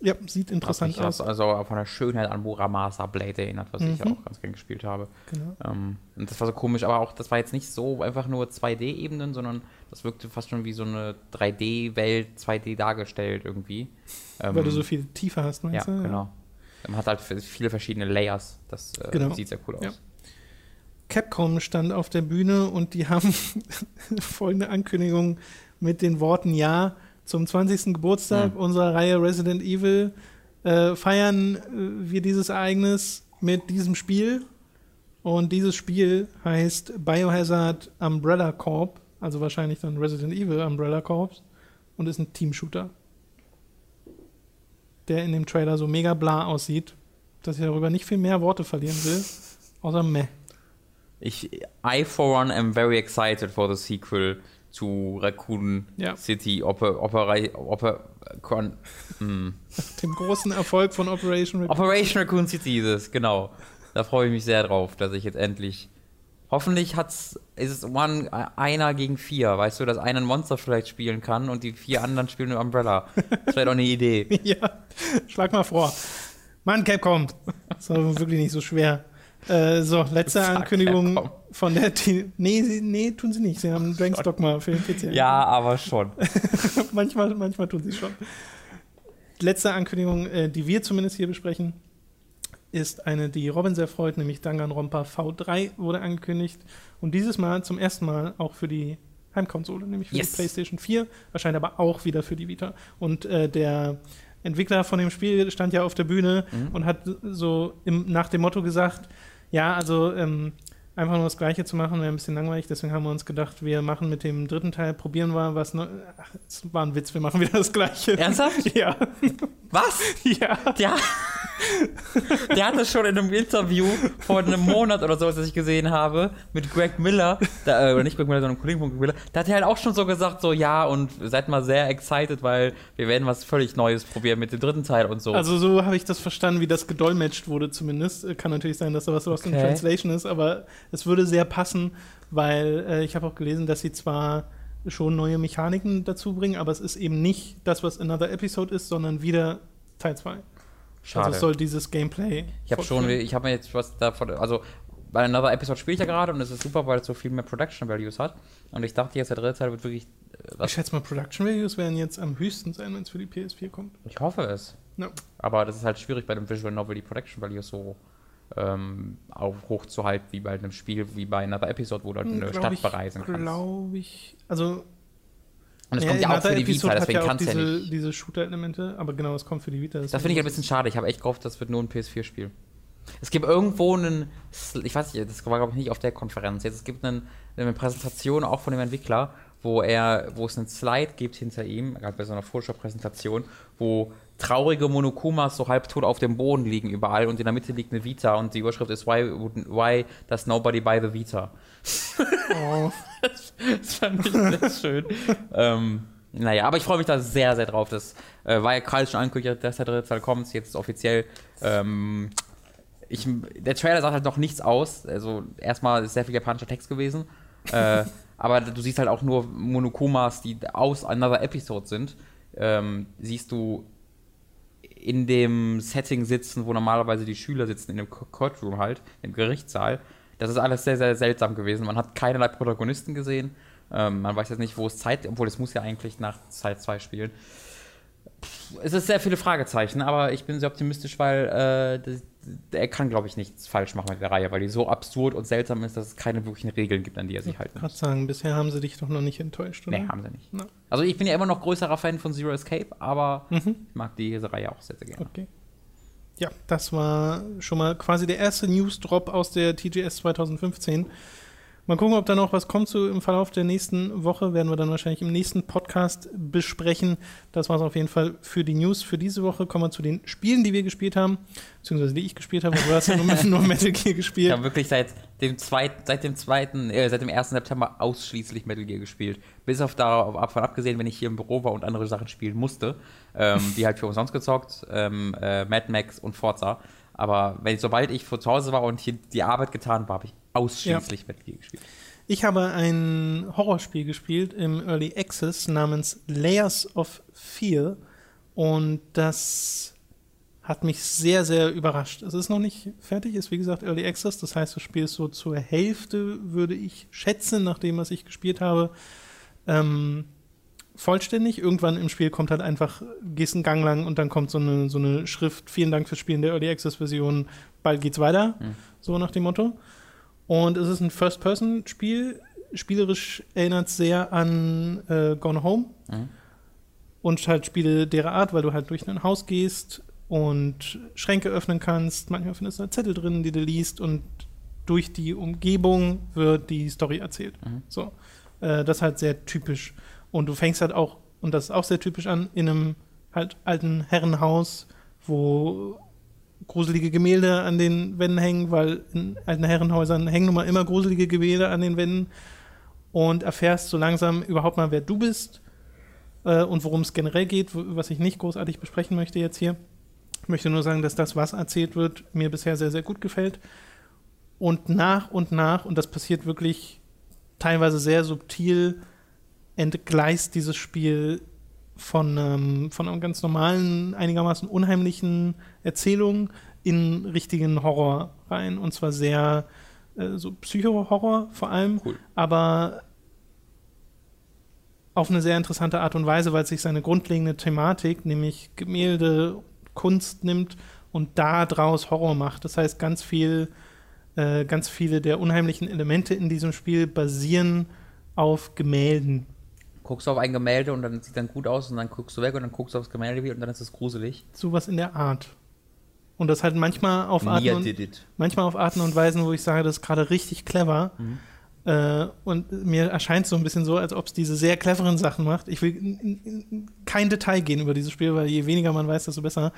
Ja, sieht interessant aus. Also von der Schönheit an Muramasa Blade erinnert, was ich Mhm. auch ganz gern gespielt habe. Genau. Ähm, und das war so komisch, aber auch, das war jetzt nicht so einfach nur 2D-Ebenen, sondern das wirkte fast schon wie so eine 3D-Welt 2D dargestellt irgendwie. Ähm, Weil du so viel Tiefe hast, Ja, meinst du? genau. Man hat halt viele verschiedene Layers. Das äh, Genau. sieht sehr cool aus. Ja. Capcom stand auf der Bühne und die haben <laughs> folgende Ankündigung mit den Worten Ja, zum 20. Geburtstag Hm. unserer Reihe Resident Evil äh, feiern äh, wir dieses Ereignis mit diesem Spiel. Und dieses Spiel heißt Biohazard Umbrella Corp, also wahrscheinlich dann Resident Evil Umbrella Corps und ist ein Team-Shooter. Der in dem Trailer so mega bla aussieht, dass ich darüber nicht viel mehr Worte verlieren will, außer meh. Ich, I for one am very excited for the sequel to Raccoon Ja. City Oper, Opera, Oper, Con, hm. <laughs> dem großen Erfolg von Operation Raccoon. Operation Raccoon City ist es, genau. Da freue ich mich sehr drauf, dass ich jetzt endlich. Hoffentlich hat's, ist es one, einer gegen vier, weißt du, dass einer ein Monster vielleicht spielen kann und die vier anderen spielen nur Umbrella. Das wäre doch eine Idee. <laughs> ja, schlag mal vor. Mann, Capcom. Das war wirklich nicht so schwer. Äh, so, letzte Ankündigung Capcom. Von der. T nee, sie, nee, tun sie nicht. Sie haben Dragon's Dogma für den PC. Ja, aber schon. <laughs> manchmal, manchmal tun sie schon. Letzte Ankündigung, äh, die wir zumindest hier besprechen, ist eine, die Robin sehr freut, nämlich Danganronpa V3 wurde angekündigt. Und dieses Mal zum ersten Mal auch für die Heimkonsole, nämlich für Yes. die PlayStation 4, erscheint aber auch wieder für die Vita. Und äh, der Entwickler von dem Spiel stand ja auf der Bühne Mhm. und hat so im, nach dem Motto gesagt, ja, also ähm, einfach nur das Gleiche zu machen, wäre ein bisschen langweilig. Deswegen haben wir uns gedacht, wir machen mit dem dritten Teil, probieren wir was Neues. Ach, es war ein Witz, wir machen wieder das Gleiche. Ernsthaft? <laughs> Ja, Was? <laughs> ja. Der, der hat das schon in einem Interview vor einem Monat oder so, was ich gesehen habe, mit Greg Miller, da, äh, oder nicht Greg Miller, sondern einem Kollegen von Greg Miller, da hat er halt auch schon so gesagt, so ja, und seid mal sehr excited, weil wir werden was völlig Neues probieren mit dem dritten Teil und so. Also so habe ich das verstanden, wie das gedolmetscht wurde zumindest. Äh, Kann natürlich sein, dass da was in Okay. Translation ist, aber es würde sehr passen, weil äh, ich habe auch gelesen, dass sie zwar schon neue Mechaniken dazu bringen, aber es ist eben nicht das, was Another Episode ist, sondern wieder Teil 2. Schade. Also es soll dieses Gameplay. ich habe schon, ich habe mir jetzt was davon, also bei Another Episode spiele ich ja gerade und es ist super, weil es so viel mehr Production Values hat. Und ich dachte jetzt, der dritte Teil wird wirklich, äh, Ich schätze mal, Production Values werden jetzt am höchsten sein, wenn es für die PS4 kommt. ich hoffe es. Ja. Aber das ist halt schwierig bei einem Visual Novel, die Production Values so ähm, auch hochzuhalten, wie bei einem Spiel, wie bei Another Episode, wo du halt eine Glaub Stadt bereisen kannst. Glaube ich. Also, Und es kommt ja auch für die Vita, Episode hat deswegen ja kannst du ja diese, nicht. diese Shooter-Elemente, aber genau, es kommt für die Vita. Das finde ich ein bisschen schade. Ich habe echt gehofft, das wird nur ein PS4-Spiel. Es gibt irgendwo einen, ich weiß nicht, das war glaube ich nicht auf der Konferenz jetzt, es gibt einen, eine Präsentation auch von dem Entwickler, wo er, wo es einen Slide gibt hinter ihm, gerade bei so einer Vorschau-Präsentation, wo traurige Monokumas so halbtot auf dem Boden liegen überall und in der Mitte liegt eine Vita und die Überschrift ist Why, why does nobody buy the Vita? Oh, <laughs> Das fand ich sehr schön. ähm, naja, aber ich freue mich da sehr, sehr drauf. Das äh, war ja gerade schon angekündigt, dass der dritte Teil kommt, jetzt ist offiziell. Ähm, ich, der Trailer sagt halt noch nichts aus. Also erstmal ist sehr viel japanischer Text gewesen. äh, <laughs> aber du siehst halt auch nur Monokumas, die aus Another Episode sind. Ähm, siehst du in dem Setting sitzen, wo normalerweise die Schüler sitzen, in dem Co- Courtroom halt, im Gerichtssaal. Das ist alles sehr, sehr seltsam gewesen. Man hat keinerlei Protagonisten gesehen. Ähm, man weiß jetzt nicht, wo es Zeit, obwohl es muss ja eigentlich nach Zeit 2 spielen. Es ist sehr viele Fragezeichen, aber ich bin sehr optimistisch, weil äh, das, er kann, glaube ich, nichts falsch machen mit der Reihe, weil die so absurd und seltsam ist, dass es keine wirklichen Regeln gibt, an die er sich halten gerade muss. sagen, bisher haben sie dich doch noch nicht enttäuscht, oder? Nee, haben sie nicht. Na. Also ich bin ja immer noch größerer Fan von Zero Escape, aber Mhm. ich mag diese Reihe auch sehr, sehr gerne. Okay. Ja, das war schon mal quasi der erste News-Drop aus der TGS 2015. Mal gucken, ob da noch was kommt zu im Verlauf der nächsten Woche. Werden wir dann wahrscheinlich im nächsten Podcast besprechen. Das war es auf jeden Fall für die News für diese Woche. Kommen wir zu den Spielen, die wir gespielt haben, beziehungsweise die ich gespielt habe. Du hast ja nur, nur Metal Gear gespielt. Ich habe wirklich seit dem zweiten, seit dem zweiten, äh, seit dem 1. September ausschließlich Metal Gear gespielt. Bis auf davon abgesehen, wenn ich hier im Büro war und andere Sachen spielen musste, ähm, die halt für uns sonst gezockt, ähm, äh, Mad Max und Forza. Aber wenn, sobald ich vor zu Hause war und hier die Arbeit getan habe, habe ich ausschließlich ja. Metal gespielt. Ich habe ein Horrorspiel gespielt im Early Access namens Layers of Fear und das hat mich sehr, sehr überrascht. Es ist noch nicht fertig, ist wie gesagt Early Access, das heißt, das Spiel ist so zur Hälfte, würde ich schätzen, nach dem, was ich gespielt habe, ähm, vollständig. Irgendwann im Spiel kommt halt einfach, gehst einen Gang lang und dann kommt so eine, so eine Schrift, vielen Dank fürs Spielen der Early Access Version, bald geht's weiter, mhm. so nach dem Motto. Und es ist ein First-Person-Spiel. Spielerisch erinnert es sehr an äh, Gone Home. Mhm. Und halt Spiele derer Art, weil du halt durch ein Haus gehst und Schränke öffnen kannst. Manchmal findest du da Zettel drin, die du liest und durch die Umgebung wird die Story erzählt. Mhm. So. Äh, das ist halt sehr typisch. Und du fängst halt auch, und das ist auch sehr typisch an, in einem halt alten Herrenhaus, wo gruselige Gemälde an den Wänden hängen, weil in alten Herrenhäusern hängen nun mal immer gruselige Gemälde an den Wänden und erfährst so langsam überhaupt mal, wer du bist äh, und worum es generell geht, was ich nicht großartig besprechen möchte jetzt hier. Ich möchte nur sagen, dass das, was erzählt wird, mir bisher sehr, sehr gut gefällt. Und nach und nach, und das passiert wirklich teilweise sehr subtil, entgleist dieses Spiel von, ähm, von einer ganz normalen, einigermaßen unheimlichen Erzählung in richtigen Horror rein. Und zwar sehr äh, so Psycho-Horror vor allem, cool. aber auf eine sehr interessante Art und Weise, weil es sich seine grundlegende Thematik, nämlich Gemälde, Kunst nimmt und daraus Horror macht. Das heißt, ganz viel, äh, ganz viele der unheimlichen Elemente in diesem Spiel basieren auf Gemälden guckst du auf ein Gemälde und dann sieht dann gut aus und dann guckst du weg und dann guckst du aufs Gemälde wieder und dann ist es gruselig. Sowas in der Art. Und das halt manchmal auf Arten, und, manchmal auf Arten und Weisen, wo ich sage, das ist gerade richtig clever. Mhm. Äh, und mir erscheint es so ein bisschen so, als ob es diese sehr cleveren Sachen macht. Ich will in, in, in kein Detail gehen über dieses Spiel, weil je weniger man weiß, desto besser.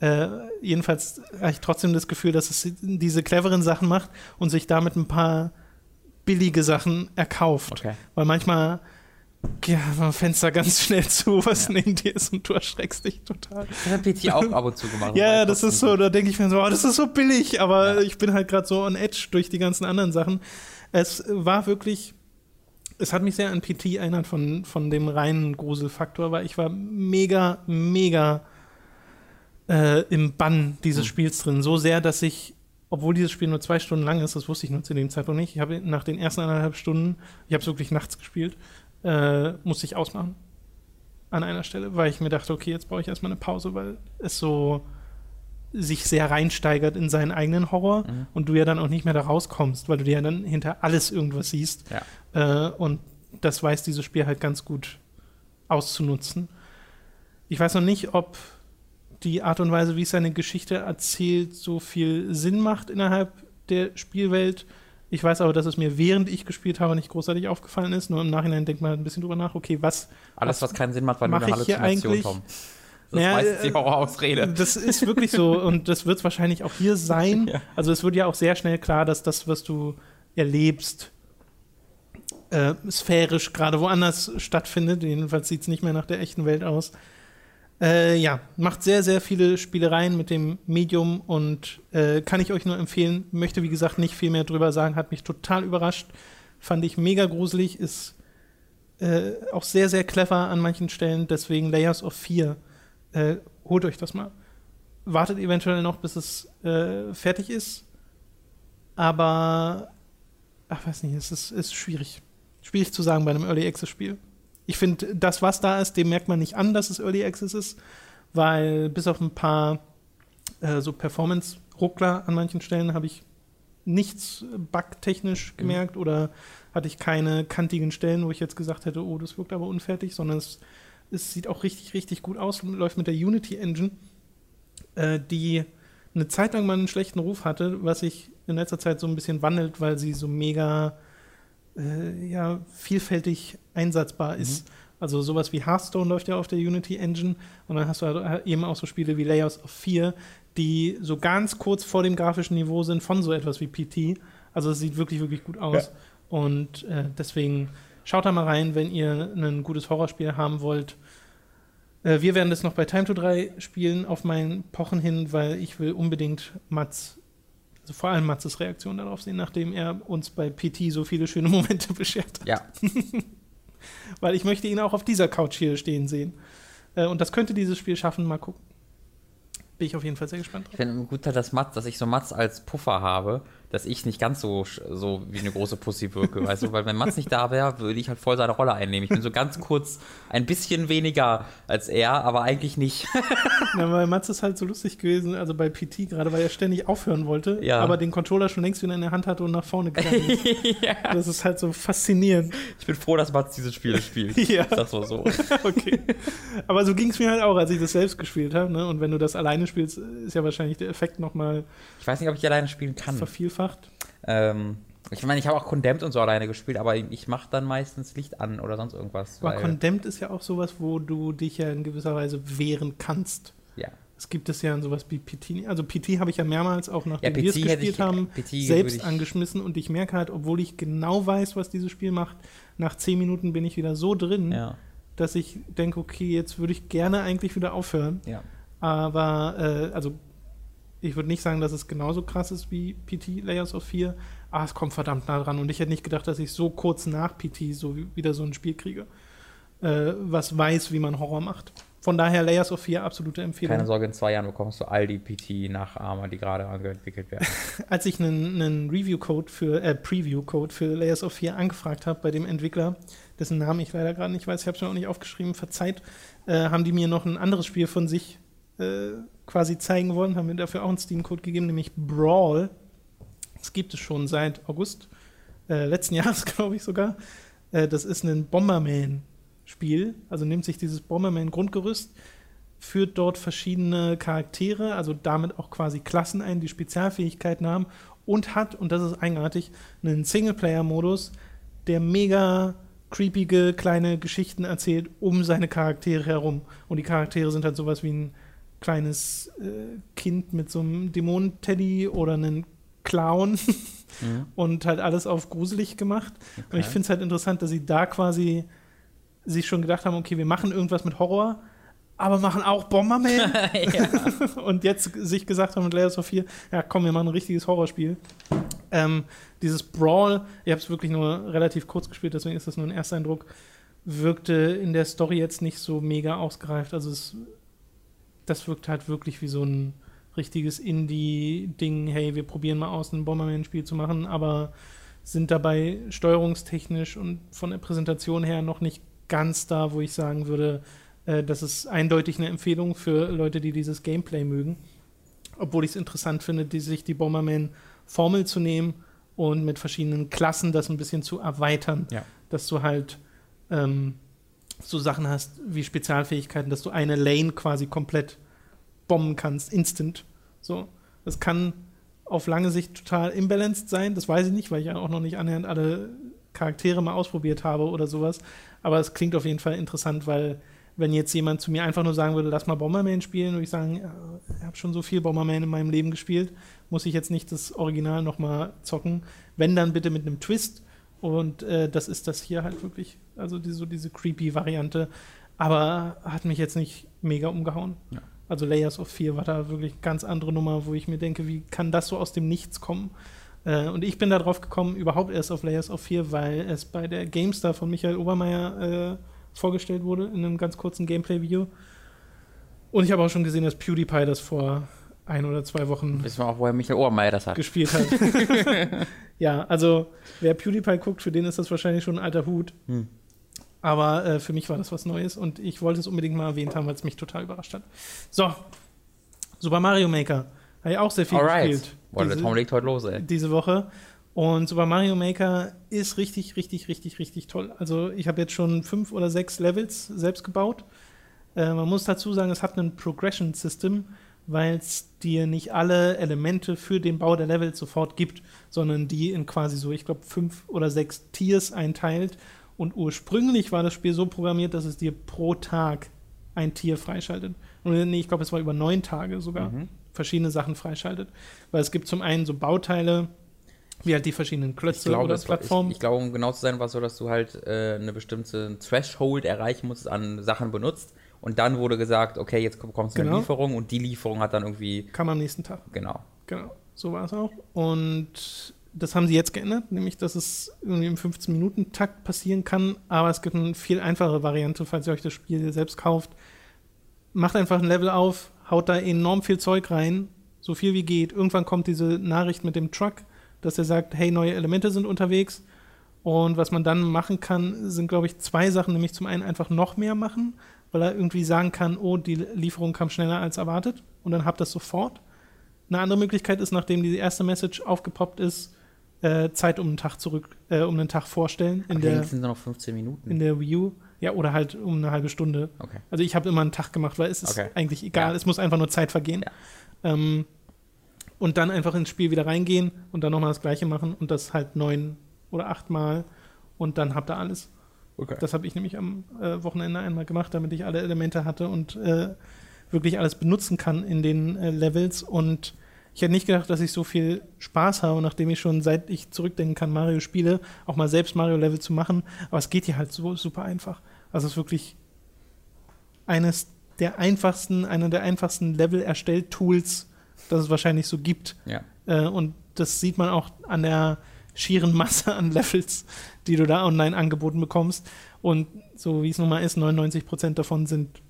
Äh, jedenfalls habe ich trotzdem das Gefühl, dass es diese cleveren Sachen macht und sich damit ein paar billige Sachen erkauft. Okay. Weil manchmal ja, Fenster ganz schnell zu, was ja. neben dir ist und du erschreckst dich total. Das hat PT auch ab und zu gemacht. ja, das ist so, da denke ich mir so, oh, das ist so billig, aber ja. ich bin halt gerade so on edge durch die ganzen anderen Sachen. Es war wirklich, es hat mich sehr an PT erinnert von, von dem reinen Gruselfaktor, weil ich war mega, mega äh, im Bann dieses mhm. Spiels drin. So sehr, dass ich obwohl dieses Spiel nur zwei Stunden lang ist, das wusste ich nur zu dem Zeitpunkt nicht. Ich habe nach den ersten eineinhalb Stunden, ich habe es wirklich nachts gespielt, äh, musste ich ausmachen. An einer Stelle, weil ich mir dachte, okay, jetzt brauche ich erstmal eine Pause, weil es so sich sehr reinsteigert in seinen eigenen Horror mhm. und du ja dann auch nicht mehr da rauskommst, weil du dir ja dann hinter alles irgendwas siehst. Ja. Äh, und das weiß dieses Spiel halt ganz gut auszunutzen. Ich weiß noch nicht, ob die Art und Weise, wie es seine Geschichte erzählt, so viel Sinn macht innerhalb der Spielwelt ich weiß aber, dass es mir während ich gespielt habe nicht großartig aufgefallen ist. Nur im Nachhinein denkt man ein bisschen drüber nach, okay, was. Alles, was, was keinen Sinn macht, weil nur eine Halluzination kommt. Das naja, ist die Horrorausrede. Das ist wirklich so <laughs> und das wird es wahrscheinlich auch hier sein. <laughs> Ja. Also es wird ja auch sehr schnell klar, dass das, was du erlebst, äh, sphärisch gerade woanders stattfindet. Jedenfalls sieht es nicht mehr nach der echten Welt aus. Äh, ja, macht sehr, sehr viele Spielereien mit dem Medium und äh, kann ich euch nur empfehlen. Möchte, wie gesagt, nicht viel mehr drüber sagen. Hat mich total überrascht. Fand ich mega gruselig. Ist äh, auch sehr, sehr clever an manchen Stellen. Deswegen Layers of 4. Äh, holt euch das mal. Wartet eventuell noch, bis es äh, fertig ist. Aber, ach, weiß nicht, es ist, ist schwierig. Schwierig zu sagen bei einem Early Access Spiel. Ich finde, das, was da ist, dem merkt man nicht an, dass es Early Access ist, weil bis auf ein paar äh, so Performance-Ruckler an manchen Stellen habe ich nichts bugtechnisch mhm. gemerkt mhm. oder hatte ich keine kantigen Stellen, wo ich jetzt gesagt hätte, oh, das wirkt aber unfertig, sondern es, es sieht auch richtig, richtig gut aus und läuft mit der Unity Engine, äh, die eine Zeit lang mal einen schlechten Ruf hatte, was sich in letzter Zeit so ein bisschen wandelt, weil sie so mega äh, ja, vielfältig einsatzbar ist. Mhm. Also sowas wie Hearthstone läuft ja auf der Unity Engine und dann hast du halt eben auch so Spiele wie Layers of 4, die so ganz kurz vor dem grafischen Niveau sind von so etwas wie PT. Also es sieht wirklich, wirklich gut aus. Ja. Und äh, deswegen schaut da mal rein, wenn ihr ein gutes Horrorspiel haben wollt. Äh, wir werden das noch bei Time to 3 spielen auf meinen Pochen hin, weil ich will unbedingt Mats, vor allem Mats' Reaktion darauf sehen, nachdem er uns bei PT so viele schöne Momente <laughs> beschert hat. Ja, <laughs> Weil ich möchte ihn auch auf dieser Couch hier stehen sehen. Äh, und das könnte dieses Spiel schaffen, mal gucken. Bin ich auf jeden Fall sehr gespannt ich drauf. finde gut, dass Mats, dass ich so Mats als Puffer habe, dass ich nicht ganz so, so wie eine große Pussy wirke, weißt du, weil wenn Mats nicht da wäre, würde ich halt voll seine Rolle einnehmen. Ich bin so ganz kurz ein bisschen weniger als er, aber eigentlich nicht. <laughs> Ja, weil Mats ist halt so lustig gewesen, also bei PT, gerade weil er ständig aufhören wollte, Ja. aber den Controller schon längst wieder in der Hand hatte und nach vorne gegangen <laughs> ist. Das ist halt so faszinierend. Ich bin froh, dass Mats diese Spiele spielt. <laughs> Ja. Ich sag's mal so. Okay. Aber so ging es mir halt auch, als ich das selbst gespielt habe. Ne? Und wenn du das alleine spielst, ist ja wahrscheinlich der Effekt nochmal Ich weiß nicht, ob ich alleine spielen kann. vervielfacht. Ähm, ich meine, ich habe auch Condemned und so alleine gespielt, aber ich mache dann meistens Licht an oder sonst irgendwas. Aber Condemned ist ja auch sowas, wo du dich ja in gewisser Weise wehren kannst. ja. Es gibt es ja in sowas wie PT. Also PT habe ich ja mehrmals auch nachdem Ja, wir es gespielt ich- haben, PT selbst angeschmissen und ich merke halt, obwohl ich genau weiß, was dieses Spiel macht, nach zehn Minuten bin ich wieder so drin, Ja. dass ich denke, okay, jetzt würde ich gerne eigentlich wieder aufhören. Ja. Aber, äh, also, ich würde nicht sagen, dass es genauso krass ist wie PT Layers of 4, aber es kommt verdammt nah dran. Und ich hätte nicht gedacht, dass ich so kurz nach PT so wie- wieder so ein Spiel kriege, äh, was weiß, wie man Horror macht. Von daher Layers of 4 absolute Empfehlung. Keine Sorge, in zwei Jahren bekommst du all die PT-Nachahmer, die gerade entwickelt werden. <laughs> Als ich einen, einen Review-Code für, äh, Preview-Code für Layers of 4 angefragt habe bei dem Entwickler, dessen Namen ich leider gerade nicht weiß, ich habe es mir auch nicht aufgeschrieben, verzeiht, äh, haben die mir noch ein anderes Spiel von sich äh, quasi zeigen wollen, haben mir dafür auch einen Steam-Code gegeben, nämlich Brawl. Das gibt es schon seit August äh, letzten <laughs> Jahres, glaube ich sogar. Äh, das ist ein Bomberman-Spiel, also nimmt sich dieses Bomberman-Grundgerüst, führt dort verschiedene Charaktere, also damit auch quasi Klassen ein, die Spezialfähigkeiten haben und hat, und das ist eigenartig, einen Singleplayer-Modus, der mega creepige kleine Geschichten erzählt um seine Charaktere herum. Und die Charaktere sind halt sowas wie ein kleines äh, Kind mit so einem Dämonenteddy oder einen Clown <laughs> Mhm. und halt alles auf gruselig gemacht. Und ich Okay. finde es halt interessant, dass sie da quasi sich schon gedacht haben, okay, wir machen irgendwas mit Horror, aber machen auch Bomberman. <laughs> ja. <laughs> und jetzt sich gesagt haben mit Layers of 4, ja komm, wir machen ein richtiges Horrorspiel. Ähm, dieses Brawl, ich habe es wirklich nur relativ kurz gespielt, deswegen ist das nur ein Ersteindruck, wirkte in der Story jetzt nicht so mega ausgereift. Also es, das wirkt halt wirklich wie so ein richtiges Indie-Ding, hey, wir probieren mal aus, ein Bomberman-Spiel zu machen, aber sind dabei steuerungstechnisch und von der Präsentation her noch nicht ganz da, wo ich sagen würde, äh, das ist eindeutig eine Empfehlung für Leute, die dieses Gameplay mögen. Obwohl ich es interessant finde, die, sich die Bomberman-Formel zu nehmen und mit verschiedenen Klassen das ein bisschen zu erweitern. Ja. Dass du halt ähm, so Sachen hast wie Spezialfähigkeiten, dass du eine Lane quasi komplett bomben kannst, instant. So. Das kann auf lange Sicht total imbalanced sein, das weiß ich nicht, weil ich ja auch noch nicht annähernd alle Charaktere mal ausprobiert habe oder sowas. Aber es klingt auf jeden Fall interessant, weil wenn jetzt jemand zu mir einfach nur sagen würde, lass mal Bomberman spielen, würde ich sagen, ich habe schon so viel Bomberman in meinem Leben gespielt, muss ich jetzt nicht das Original nochmal zocken. Wenn, dann bitte mit einem Twist. Und äh, das ist das hier halt wirklich, also die, so diese creepy Variante. Aber hat mich jetzt nicht mega umgehauen. Ja. Also Layers of 4 war da wirklich eine ganz andere Nummer, wo ich mir denke, wie kann das so aus dem Nichts kommen? Äh, und ich bin da drauf gekommen, überhaupt erst auf Layers of 4, weil es bei der GameStar von Michael Obermeier äh, vorgestellt wurde in einem ganz kurzen Gameplay-Video. Und ich habe auch schon gesehen, dass PewDiePie das vor ein oder zwei Wochen Wissen wir auch, woher Michael Ohrmeier das hat. gespielt hat. <laughs> ja, also wer PewDiePie guckt, für den ist das wahrscheinlich schon ein alter Hut. Hm. Aber äh, für mich war das was Neues und ich wollte es unbedingt mal erwähnt haben, weil es mich total überrascht hat. So, Super Mario Maker. Habe ich auch sehr viel Alright. gespielt. Boah, der diese, Tom legt heute los, ey. diese Woche. Und Super Mario Maker ist richtig, richtig, richtig, richtig toll. Also ich habe jetzt schon fünf oder sechs Levels selbst gebaut. Äh, man muss dazu sagen, es hat ein Progression System, weil es dir nicht alle Elemente für den Bau der Levels sofort gibt, sondern die in quasi so, ich glaube, fünf oder sechs Tiers einteilt. Und ursprünglich war das Spiel so programmiert, dass es dir pro Tag ein Tier freischaltet. Und nee, ich glaube, es war über neun Tage sogar Mhm. verschiedene Sachen freischaltet. Weil es gibt zum einen so Bauteile, wie halt die verschiedenen Klötze glaube, oder war, Plattformen. ich, ich glaube, um genau zu sein, war es so, dass du halt äh, eine bestimmte Threshold erreichen musst an Sachen benutzt. Und dann wurde gesagt, okay, jetzt bekommst du Genau. eine Lieferung und die Lieferung hat dann irgendwie, Kam am nächsten Tag. genau. Genau, so war es auch. Und das haben sie jetzt geändert, nämlich dass es irgendwie im 15-Minuten-Takt passieren kann, aber es gibt eine viel einfache Variante, falls ihr euch das Spiel selbst kauft. Macht einfach ein Level auf, haut da enorm viel Zeug rein, so viel wie geht. Irgendwann kommt diese Nachricht mit dem Truck, dass er sagt, hey, neue Elemente sind unterwegs. Und was man dann machen kann, sind, glaube ich, zwei Sachen, nämlich zum einen einfach noch mehr machen, weil er irgendwie sagen kann, oh, die Lieferung kam schneller als erwartet und dann habt das sofort. Eine andere Möglichkeit ist, nachdem die erste Message aufgepoppt ist, äh, Zeit um einen Tag zurück, äh, um einen Tag vorstellen in Okay, der, sind noch 15 Minuten. in der Wii U. Ja, oder halt um eine halbe Stunde. okay. Also ich habe immer einen Tag gemacht, weil es ist Okay. eigentlich egal. Ja. Es muss einfach nur Zeit vergehen. Ja. Ähm, und dann einfach ins Spiel wieder reingehen und dann nochmal das gleiche machen und das halt neun oder achtmal und dann habt ihr alles. Okay. Das habe ich nämlich am äh, Wochenende einmal gemacht, damit ich alle Elemente hatte und äh, wirklich alles benutzen kann in den äh, Levels. Und ich hätte nicht gedacht, dass ich so viel Spaß habe, nachdem ich schon seit ich zurückdenken kann, Mario spiele, auch mal selbst Mario-Level zu machen. Aber es geht hier halt so super einfach. Also es ist wirklich eines der einfachsten, einer der einfachsten Level-Erstell-Tools, das es wahrscheinlich so gibt. Ja. Äh, und das sieht man auch an der schieren Masse an Levels, die du da online angeboten bekommst. Und so wie es nun mal ist, 99% davon sind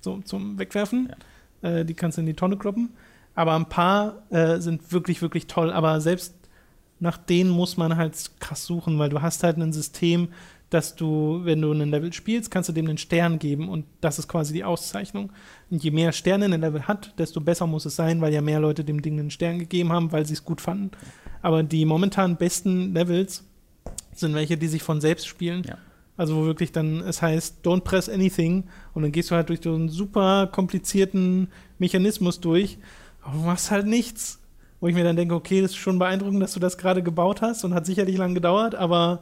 so zum Wegwerfen. Äh, die kannst du in die Tonne kloppen. Aber ein paar äh, sind wirklich, wirklich toll. Aber selbst nach denen muss man halt krass suchen, weil du hast halt ein System, dass du, wenn du einen Level spielst, kannst du dem einen Stern geben und das ist quasi die Auszeichnung. Und je mehr Sterne ein Level hat, desto besser muss es sein, weil ja mehr Leute dem Ding einen Stern gegeben haben, weil sie es gut fanden. Aber die momentan besten Levels sind welche, die sich von selbst spielen. Ja. Also wo wirklich dann es heißt, don't press anything und dann gehst du halt durch so einen super komplizierten Mechanismus durch, aber du machst halt nichts. Wo ich mir dann denke, okay, das ist schon beeindruckend, dass du das gerade gebaut hast und hat sicherlich lang gedauert, aber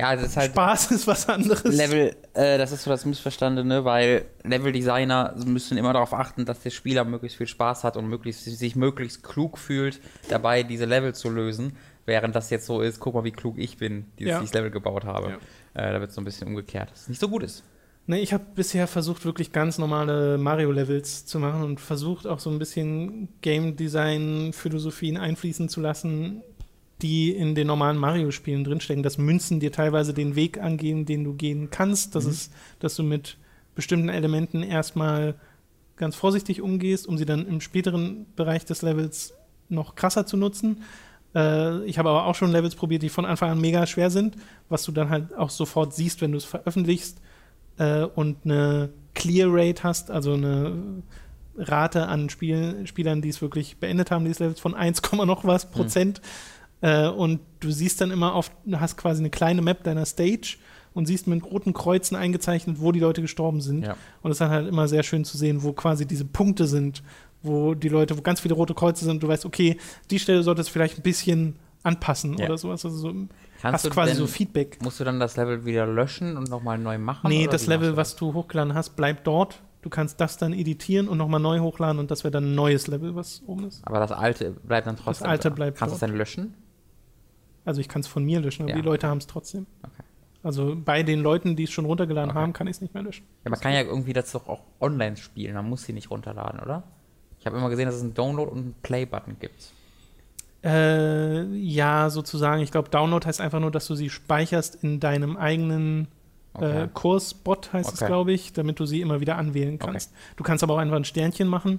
Ja, das ist halt Spaß ist was anderes. Level, äh, das ist so das Missverstandene, weil Level-Designer müssen immer darauf achten, dass der Spieler möglichst viel Spaß hat und möglichst, sich möglichst klug fühlt, dabei diese Level zu lösen. Während das jetzt so ist, guck mal, wie klug ich bin, die Ja. ich das Level gebaut habe. Äh, da wird es so ein bisschen umgekehrt, dass es nicht so gut ist. Ne, ich habe bisher versucht, wirklich ganz normale Mario-Levels zu machen und versucht auch so ein bisschen Game Design-Philosophien einfließen zu lassen, die in den normalen Mario-Spielen drinstecken. Dass Münzen dir teilweise den Weg angehen, den du gehen kannst. Das Mhm. ist, dass du mit bestimmten Elementen erstmal ganz vorsichtig umgehst, um sie dann im späteren Bereich des Levels noch krasser zu nutzen. Äh, ich habe aber auch schon Levels probiert, die von Anfang an mega schwer sind, was du dann halt auch sofort siehst, wenn du es veröffentlichst äh, und eine Clear Rate hast, also eine Rate an Spiel Spielern, die es wirklich beendet haben, diese Levels von 1, noch was Prozent. Äh, und du siehst dann immer auf, du hast quasi eine kleine Map deiner Stage und siehst mit roten Kreuzen eingezeichnet, wo die Leute gestorben sind. Ja. Und es ist dann halt immer sehr schön zu sehen, wo quasi diese Punkte sind, wo die Leute, wo ganz viele rote Kreuze sind, du weißt, okay, die Stelle sollte es vielleicht ein bisschen anpassen Ja. oder sowas. Also so, Kannst hast du quasi denn- so Feedback. Musst du dann das Level wieder löschen und nochmal neu machen? Nee, das Level, machst was du hochgeladen hast, bleibt dort. Du kannst das dann editieren und nochmal neu hochladen und das wäre dann ein neues Level, was oben ist. Aber das alte bleibt dann trotzdem. alte da. bleibt Kannst du es dann löschen? Also ich kann es von mir löschen, aber Ja. die Leute haben es trotzdem. Okay. Also bei den Leuten, die es schon runtergeladen Okay. haben, kann ich es nicht mehr löschen. Ja, man kann ja irgendwie das doch auch online spielen, man muss sie nicht runterladen, oder? Ich habe immer gesehen, dass es einen Download- und einen Play-Button gibt. Äh, ja, sozusagen. Ich glaube, Download heißt einfach nur, dass du sie speicherst in deinem eigenen Okay. äh, Kursbot, heißt es, Okay. glaube ich, damit du sie immer wieder anwählen kannst. Du kannst aber auch einfach ein Sternchen machen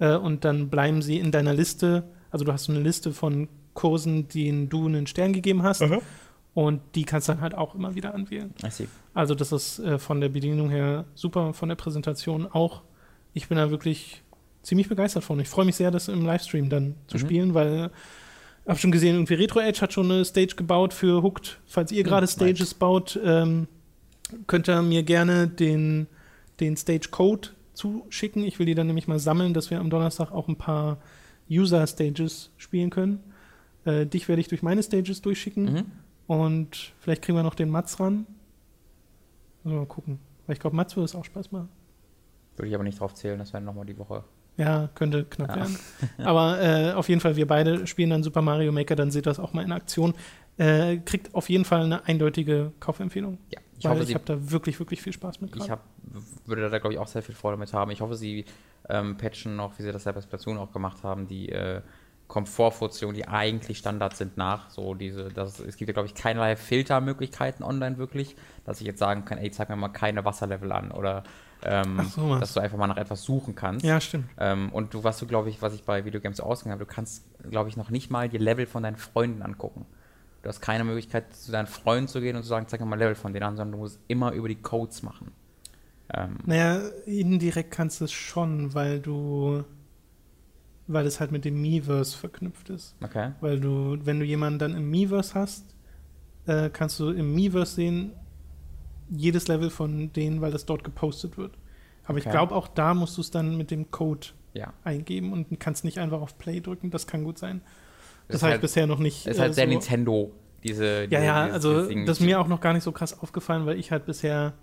äh, und dann bleiben sie in deiner Liste. Also du hast so eine Liste von Kursen, denen du einen Stern gegeben hast. Und die kannst du dann halt auch immer wieder anwählen. I see. Also das ist äh, von der Bedienung her super, von der Präsentation auch. Ich bin da wirklich ziemlich begeistert von. Ich freue mich sehr, das im Livestream dann zu Mhm. spielen, weil ich habe schon gesehen, irgendwie Retro Edge hat schon eine Stage gebaut für Hooked. Falls ihr Mhm, gerade nice. Stages baut, ähm, könnt ihr mir gerne den, den Stage Code zuschicken. Ich will die dann nämlich mal sammeln, dass wir am Donnerstag auch ein paar User-Stages spielen können. Äh, dich werde ich durch meine Stages durchschicken Mhm. und vielleicht kriegen wir noch den Mats ran. Also mal gucken. Weil ich glaube, Mats würde es auch Spaß machen. Würde ich aber nicht drauf zählen, das wäre nochmal die Woche. Ja, könnte knapp Ja. werden. <laughs> Aber äh, auf jeden Fall, wir beide spielen dann Super Mario Maker, dann seht das auch mal in Aktion. Äh, kriegt auf jeden Fall eine eindeutige Kaufempfehlung. Ja, ich weil hoffe, ich habe da wirklich, wirklich viel Spaß mit. Ich gerade. hab, würde da, glaube ich, auch sehr viel Freude mit haben. Ich hoffe, sie ähm, patchen noch, wie sie das ja bei Splatoon auch gemacht haben, die äh, Komfortfunktionen, die eigentlich Standard sind, nach. So diese, das, es gibt ja, glaube ich, keinerlei Filtermöglichkeiten online wirklich, dass ich jetzt sagen kann, ey, zeig mir mal keine Wasserlevel an oder ähm, so, dass du einfach mal nach etwas suchen kannst. Ja, stimmt. Ähm, und du, was du, glaube ich, was ich bei Videogames ausgegangen habe, du kannst, glaube ich, noch nicht mal die Level von deinen Freunden angucken. Du hast keine Möglichkeit, zu deinen Freunden zu gehen und zu sagen, zeig mir mal Level von denen an, sondern du musst immer über die Codes machen. Ähm, Naja, indirekt kannst du es schon, weil du, weil es halt mit dem Miiverse verknüpft ist. okay. Weil du, wenn du jemanden dann im Miiverse hast, äh, kannst du im Miiverse sehen, jedes Level von denen, weil das dort gepostet wird. Aber ich Okay. glaube, auch da musst du es dann mit dem Code Ja. eingeben und kannst nicht einfach auf Play drücken. Das kann gut sein. Das, ist habe ich halt, bisher noch nicht. ist halt äh, sehr so- Nintendo, diese. Ja, diese, ja, dieses- also dieses das ist mir auch noch gar nicht so krass aufgefallen, weil ich halt bisher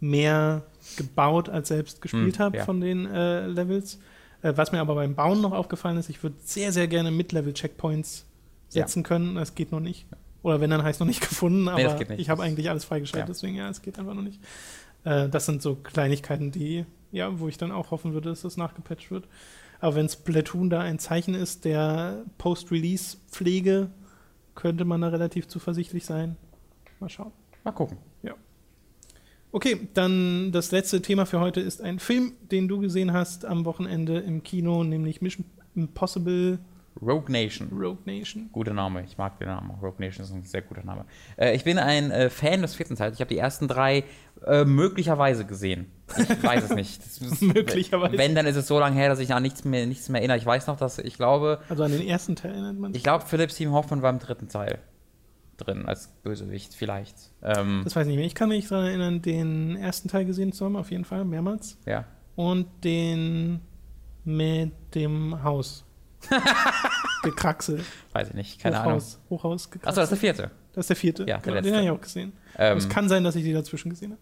mehr gebaut als selbst gespielt Hm, habe ja. von den äh, Levels. Äh, was mir aber beim Bauen noch aufgefallen ist, ich würde sehr, sehr gerne Mid-Level-Checkpoints Ja. setzen können. Das geht noch nicht. Oder wenn, dann heißt noch nicht <laughs> gefunden, aber Nee, nicht. ich habe eigentlich alles freigeschaltet, Ja. deswegen ja, es geht einfach noch nicht. Äh, das sind so Kleinigkeiten, die, ja, wo ich dann auch hoffen würde, dass das nachgepatcht wird. Aber wenn Splatoon da ein Zeichen ist der Post-Release-Pflege, könnte man da relativ zuversichtlich sein. Mal schauen. Mal gucken. Okay, dann das letzte Thema für heute ist ein Film, den du gesehen hast am Wochenende im Kino, nämlich Mission Impossible Rogue Nation. Rogue Nation. Guter Name, ich mag den Namen. Rogue Nation ist ein sehr guter Name. Äh, ich bin ein äh, Fan des vierten Teils. Ich habe die ersten drei äh, möglicherweise gesehen. Ich weiß es nicht. <laughs> Ist, Möglicherweise. Wenn, dann ist es so lange her, dass ich an nichts mehr, nichts mehr erinnere. Ich weiß noch, dass ich glaube, Also an den ersten Teil erinnert man sich. ich glaube, Philipp Seymour Hoffman war im dritten Teil drin als Bösewicht, vielleicht. Ähm, Das weiß ich nicht mehr. Ich kann mich daran erinnern, den ersten Teil gesehen zu haben, auf jeden Fall, mehrmals. ja. Und den mit dem Haus. <laughs> Gekraxel. Weiß ich nicht, keine Ahnung. Hochhaus. Hochhaus Achso, das ist der vierte. Das ist der vierte. Ja, der genau, letzte. den habe ich auch gesehen. Ähm, es kann sein, dass ich die dazwischen gesehen habe.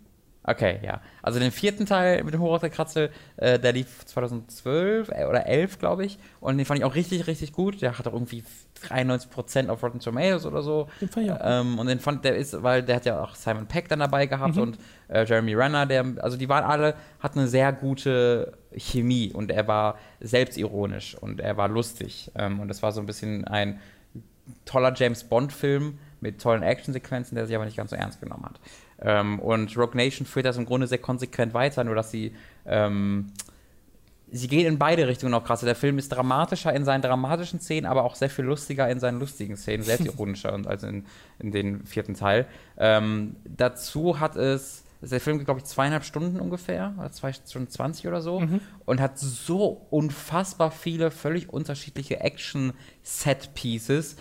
Okay, ja. Also den vierten Teil mit dem Hochhaus der Kratze, äh, der lief 2012 äh, oder 11, glaube ich. Und den fand ich auch richtig, richtig gut. Der hat auch irgendwie 93% auf Rotten Tomatoes oder so. Den fand ich auch. Ähm, und den fand der ist, weil der hat ja auch Simon Peck dann dabei gehabt Mhm. und äh, Jeremy Renner, der, also die waren alle, hatten eine sehr gute Chemie und er war selbstironisch und er war lustig. Ähm, und das war so ein bisschen ein toller James Bond-Film mit tollen Actionsequenzen, der sich aber nicht ganz so ernst genommen hat. Ähm, und Rogue Nation führt das im Grunde sehr konsequent weiter, nur dass sie ähm, sie gehen in beide Richtungen auch krass. Der Film ist dramatischer in seinen dramatischen Szenen, aber auch sehr viel lustiger in seinen lustigen Szenen, selbstironischer <laughs> und als in, in den vierten Teil. Ähm, dazu hat es, der Film geht, glaube ich, zweieinhalb Stunden ungefähr, oder zwei Stunden 20 oder so, und hat so unfassbar viele völlig unterschiedliche Action-Set-Pieces,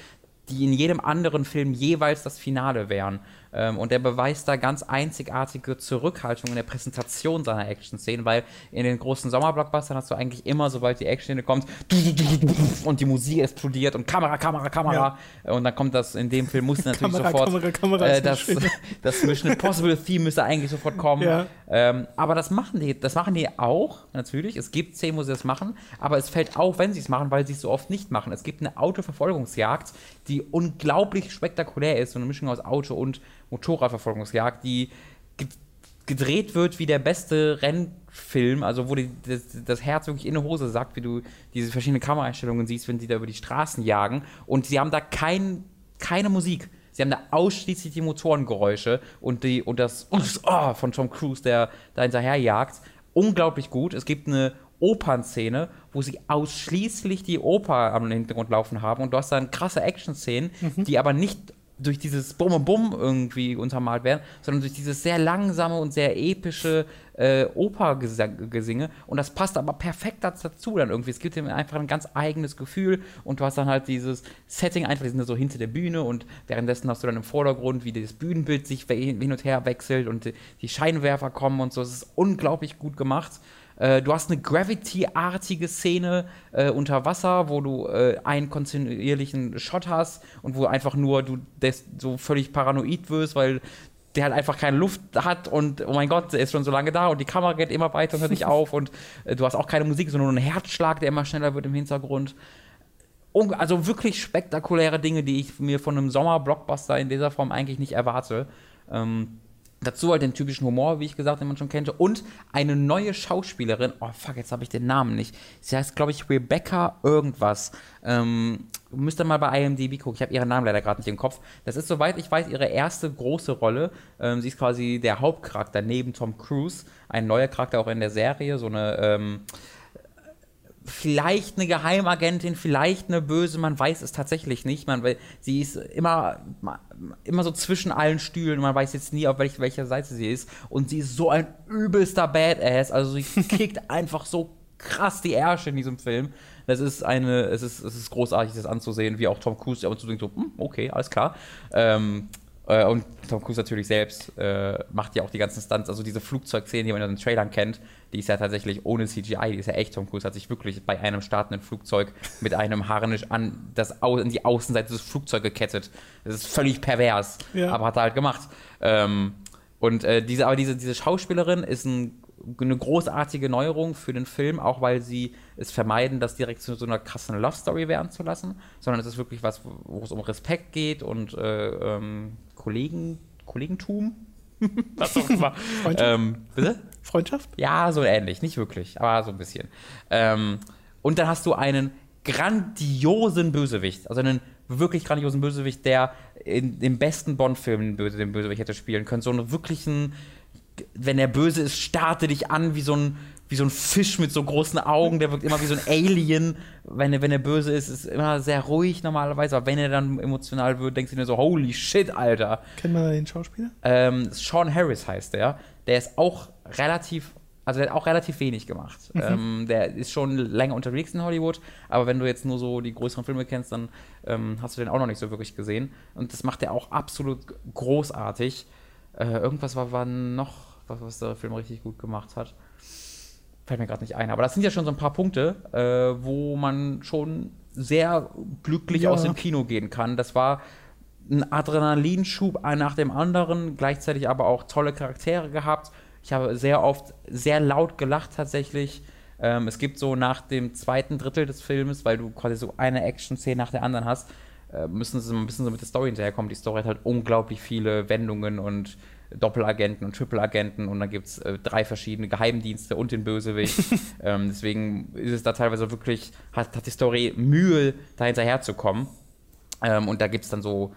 die in jedem anderen Film jeweils das Finale wären. Ähm, und der beweist da ganz einzigartige Zurückhaltung in der Präsentation seiner Action-Szenen, weil in den großen Sommerblockbustern hast du eigentlich immer, sobald die Action-Szene kommt, und die Musik explodiert und Kamera, Kamera, Kamera. Und dann kommt das, in dem Film musste <laughs> natürlich Kamera, sofort Kamera, Kamera äh, das, <laughs> das Mission Impossible Theme müsste eigentlich sofort kommen. Ja. Ähm, aber das machen die, das machen die auch, natürlich. Es gibt Szenen, wo sie das machen, aber es fällt auf, wenn sie es machen, weil sie es so oft nicht machen. Es gibt eine Autoverfolgungsjagd, die unglaublich spektakulär ist, so eine Mischung aus Auto- und Motorradverfolgungsjagd, die ge- gedreht wird wie der beste Rennfilm, also wo die, das, das Herz wirklich in die Hose sagt, wie du diese verschiedenen Kameraeinstellungen siehst, wenn die da über die Straßen jagen. Und sie haben da kein, keine Musik. Sie haben da ausschließlich die Motorengeräusche und, die, und das <laughs> oh, von Tom Cruise, der da hinterherjagt. Unglaublich gut. Es gibt eine Opernszene, wo sie ausschließlich die Oper am Hintergrund laufen haben und du hast dann krasse Action-Szenen, die aber nicht durch dieses Bum und Bum irgendwie untermalt werden, sondern durch dieses sehr langsame und sehr epische äh, Opergesinge. Und das passt aber perfekt dazu dann irgendwie. Es gibt ihm einfach ein ganz eigenes Gefühl und du hast dann halt dieses Setting einfach, die sind so hinter der Bühne und währenddessen hast du dann im Vordergrund, wie das Bühnenbild sich hin und her wechselt und die Scheinwerfer kommen und so. Es ist unglaublich gut gemacht. Äh, du hast eine Gravity-artige Szene äh, unter Wasser, wo du äh, einen kontinuierlichen Shot hast und wo einfach nur du so völlig paranoid wirst, weil der halt einfach keine Luft hat und oh mein Gott, der ist schon so lange da und die Kamera geht immer weiter und hört nicht <laughs> auf und äh, du hast auch keine Musik, sondern nur einen Herzschlag, der immer schneller wird im Hintergrund. also wirklich spektakuläre Dinge, die ich mir von einem Sommer-Blockbuster in dieser Form eigentlich nicht erwarte. Ähm, Dazu halt den typischen Humor, wie ich gesagt, den man schon kennt. Und eine neue Schauspielerin. Oh, fuck, jetzt habe ich den Namen nicht. Sie heißt, glaube ich, Rebecca irgendwas. Ähm, müsst ihr mal bei IMDb gucken. Ich habe ihren Namen leider gerade nicht im Kopf. Das ist, soweit ich weiß, ihre erste große Rolle. Ähm, sie ist quasi der Hauptcharakter neben Tom Cruise. Ein neuer Charakter auch in der Serie. So eine. Ähm, vielleicht eine Geheimagentin, vielleicht eine Böse, man weiß es tatsächlich nicht. Man, sie ist immer, immer so zwischen allen Stühlen, man weiß jetzt nie, auf welch, welcher Seite sie ist. Und sie ist so ein übelster Badass, also sie <laughs> kickt einfach so krass die Ärsche in diesem Film. Das ist eine, es ist, es ist großartig, das anzusehen, wie auch Tom Cruise und zu denkt so, hm, okay, alles klar. Ähm, äh, und Tom Cruise natürlich selbst äh, macht ja auch die ganzen Stunts, also diese Flugzeugszenen, die man in den Trailern kennt, die ist ja tatsächlich ohne CGI, die ist ja echt. Tom Cruise hat sich wirklich bei einem startenden Flugzeug mit einem Harnisch an, das, an die Außenseite des Flugzeugs gekettet. Das ist völlig pervers, ja. aber hat er halt gemacht. Ähm, und äh, diese, aber diese, diese Schauspielerin ist ein, eine großartige Neuerung für den Film, auch weil sie es vermeiden, das direkt zu so einer krassen Love Story werden zu lassen, sondern es ist wirklich was, wo es um Respekt geht und äh, ähm, Kollegen, Kollegentum. <laughs> Was auch immer. Freundschaft? Ähm, bitte? Freundschaft? Ja, so ähnlich. Nicht wirklich, aber so ein bisschen. Ähm, und dann hast du einen grandiosen Bösewicht, also einen wirklich grandiosen Bösewicht, der in dem besten Bond-Film den Bösewicht hätte spielen können. So einen wirklichen, wenn er böse ist, starte dich an wie so ein wie so ein Fisch mit so großen Augen, der wirkt immer wie so ein Alien. Wenn er, wenn er böse ist, ist immer sehr ruhig normalerweise, aber wenn er dann emotional wird, denkst du dir so, holy shit, Alter. Kennen wir den Schauspieler? Ähm, Sean Harris heißt der. Der ist auch relativ, also der hat auch relativ wenig gemacht. Mhm. Ähm, der ist schon länger unterwegs in Hollywood, aber wenn du jetzt nur so die größeren Filme kennst, dann ähm, hast du den auch noch nicht so wirklich gesehen. Und das macht er auch absolut großartig. Äh, irgendwas war, war noch, was, was der Film richtig gut gemacht hat fällt mir gerade nicht ein. Aber das sind ja schon so ein paar Punkte, äh, wo man schon sehr glücklich ja. aus dem Kino gehen kann. Das war ein Adrenalinschub nach dem anderen, gleichzeitig aber auch tolle Charaktere gehabt. Ich habe sehr oft sehr laut gelacht tatsächlich. Ähm, es gibt so nach dem zweiten Drittel des Films, weil du quasi so eine Action-Szene nach der anderen hast, äh, müssen sie ein bisschen so mit der Story hinterherkommen. Die Story hat halt unglaublich viele Wendungen und Doppelagenten und Triple-Agenten und dann gibt es äh, drei verschiedene Geheimdienste und den Bösewicht. <laughs> ähm, deswegen ist es da teilweise wirklich, hat, hat die Story Mühe, da hinterherzukommen. Ähm, und da gibt es dann so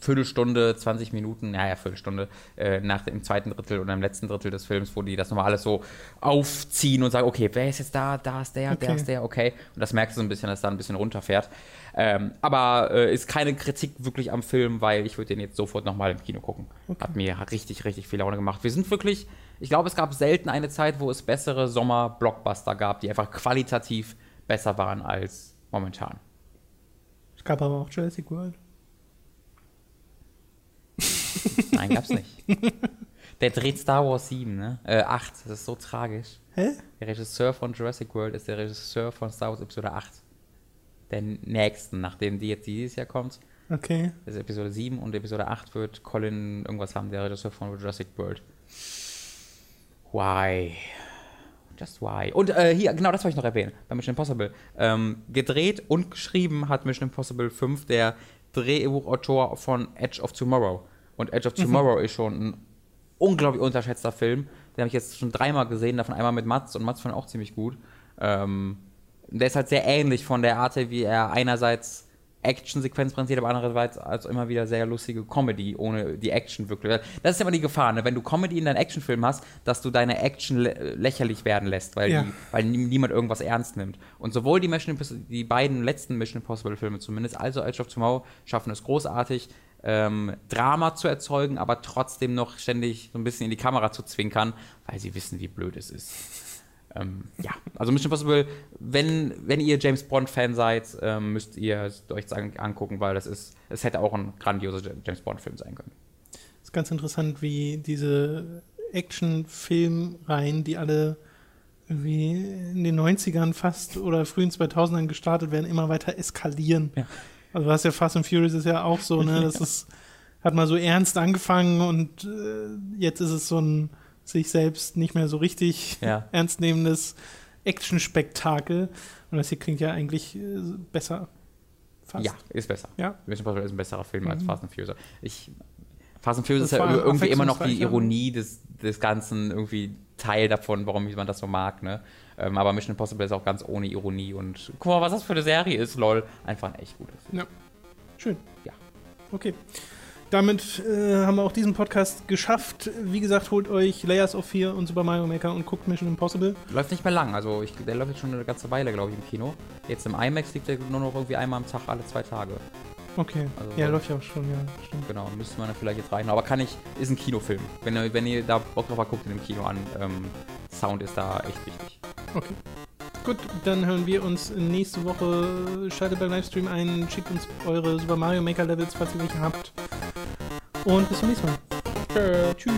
Viertelstunde, 20 Minuten, naja, Viertelstunde äh, nach dem zweiten Drittel oder im letzten Drittel des Films, wo die das nochmal alles so aufziehen und sagen, okay, wer ist jetzt da, da ist der, okay. der ist der, okay. Und das merkst du so ein bisschen, dass da ein bisschen runterfährt. Ähm, aber äh, ist keine Kritik wirklich am Film, weil ich würde den jetzt sofort nochmal im Kino gucken. Okay. Hat mir richtig, richtig viel Laune gemacht. Wir sind wirklich, ich glaube, es gab selten eine Zeit, wo es bessere Sommer-Blockbuster gab, die einfach qualitativ besser waren als momentan. Es gab aber auch Jurassic World. <laughs> Nein, gab's nicht. Der dreht Star Wars 7, ne? Äh, 8. Das ist so tragisch. Hä? Der Regisseur von Jurassic World ist der Regisseur von Star Wars Episode 8. Der nächsten, nachdem die jetzt dieses Jahr kommt. Okay. Das ist Episode 7 und Episode 8 wird Colin irgendwas haben, der Regisseur von Jurassic World. Why? Just why? Und äh, hier, genau das wollte ich noch erwähnen, bei Mission Impossible. Ähm, gedreht und geschrieben hat Mission Impossible 5 der Drehbuchautor von Edge of Tomorrow. Und Edge of mhm. Tomorrow mhm. ist schon ein unglaublich unterschätzter Film. Den habe ich jetzt schon dreimal gesehen, davon einmal mit Mats und Mats fand auch ziemlich gut. Ähm, der ist halt sehr ähnlich von der Art, wie er einerseits Action-Sequenz präsentiert, aber andererseits als immer wieder sehr lustige Comedy, ohne die Action wirklich. Das ist immer die Gefahr, ne? wenn du Comedy in deinen Actionfilm hast, dass du deine Action lächerlich werden lässt, weil, ja. die, weil niemand irgendwas ernst nimmt. Und sowohl die, Mission die beiden letzten Mission Impossible-Filme zumindest, als auch Edge of Tomorrow, schaffen es großartig, ähm, Drama zu erzeugen, aber trotzdem noch ständig so ein bisschen in die Kamera zu zwinkern, weil sie wissen, wie blöd es ist. Ähm, ja, also Mission Impossible, wenn, wenn ihr James Bond-Fan seid, ähm, müsst ihr es euch angucken, weil das ist, es hätte auch ein grandioser James Bond-Film sein können. Es ist ganz interessant, wie diese Action-Filmreihen, die alle irgendwie in den 90ern fast oder frühen 2000ern gestartet werden, immer weiter eskalieren. Ja. Also was ja Fast and Furious ist ja auch so, ne? <laughs> Das ist, hat mal so ernst angefangen und äh, jetzt ist es so ein sich selbst nicht mehr so richtig Ja. <laughs> ernst nehmendes Action-Spektakel. Und das hier klingt ja eigentlich äh, besser. Fast. Ja, ist besser. Ja. Mission Impossible ist ein besserer Film als Mhm. Fast and Furious. Ich, Fast and Furious Das ist ja irgendwie immer noch die. Ironie des, des Ganzen, irgendwie Teil davon, warum man das so mag, ne? Ähm, aber Mission Impossible ist auch ganz ohne Ironie und guck mal, was das für eine Serie ist, lol. Einfach ein echt gutes. Ja. Schön. Ja. Okay. Damit äh, haben wir auch diesen Podcast geschafft. Wie gesagt, holt euch Layers of Fear und Super Mario Maker und guckt Mission Impossible. Läuft nicht mehr lang, also ich, der läuft jetzt schon eine ganze Weile, glaube ich, im Kino. Jetzt im IMAX liegt der nur noch irgendwie einmal am Tag, alle zwei Tage. Okay. Also- ja, läuft ja auch schon, ja, stimmt. Genau, müsste man dann vielleicht jetzt reichen. Aber kann ich, ist ein Kinofilm. Wenn ihr, wenn ihr da Bock drauf habt, guckt ihn im Kino an. Ähm, Sound ist da echt wichtig. Okay. Gut, dann hören wir uns nächste Woche. Schaltet beim Livestream ein, schickt uns eure Super Mario Maker Levels, falls ihr welche habt. Und bis zum nächsten Mal. Tschüss.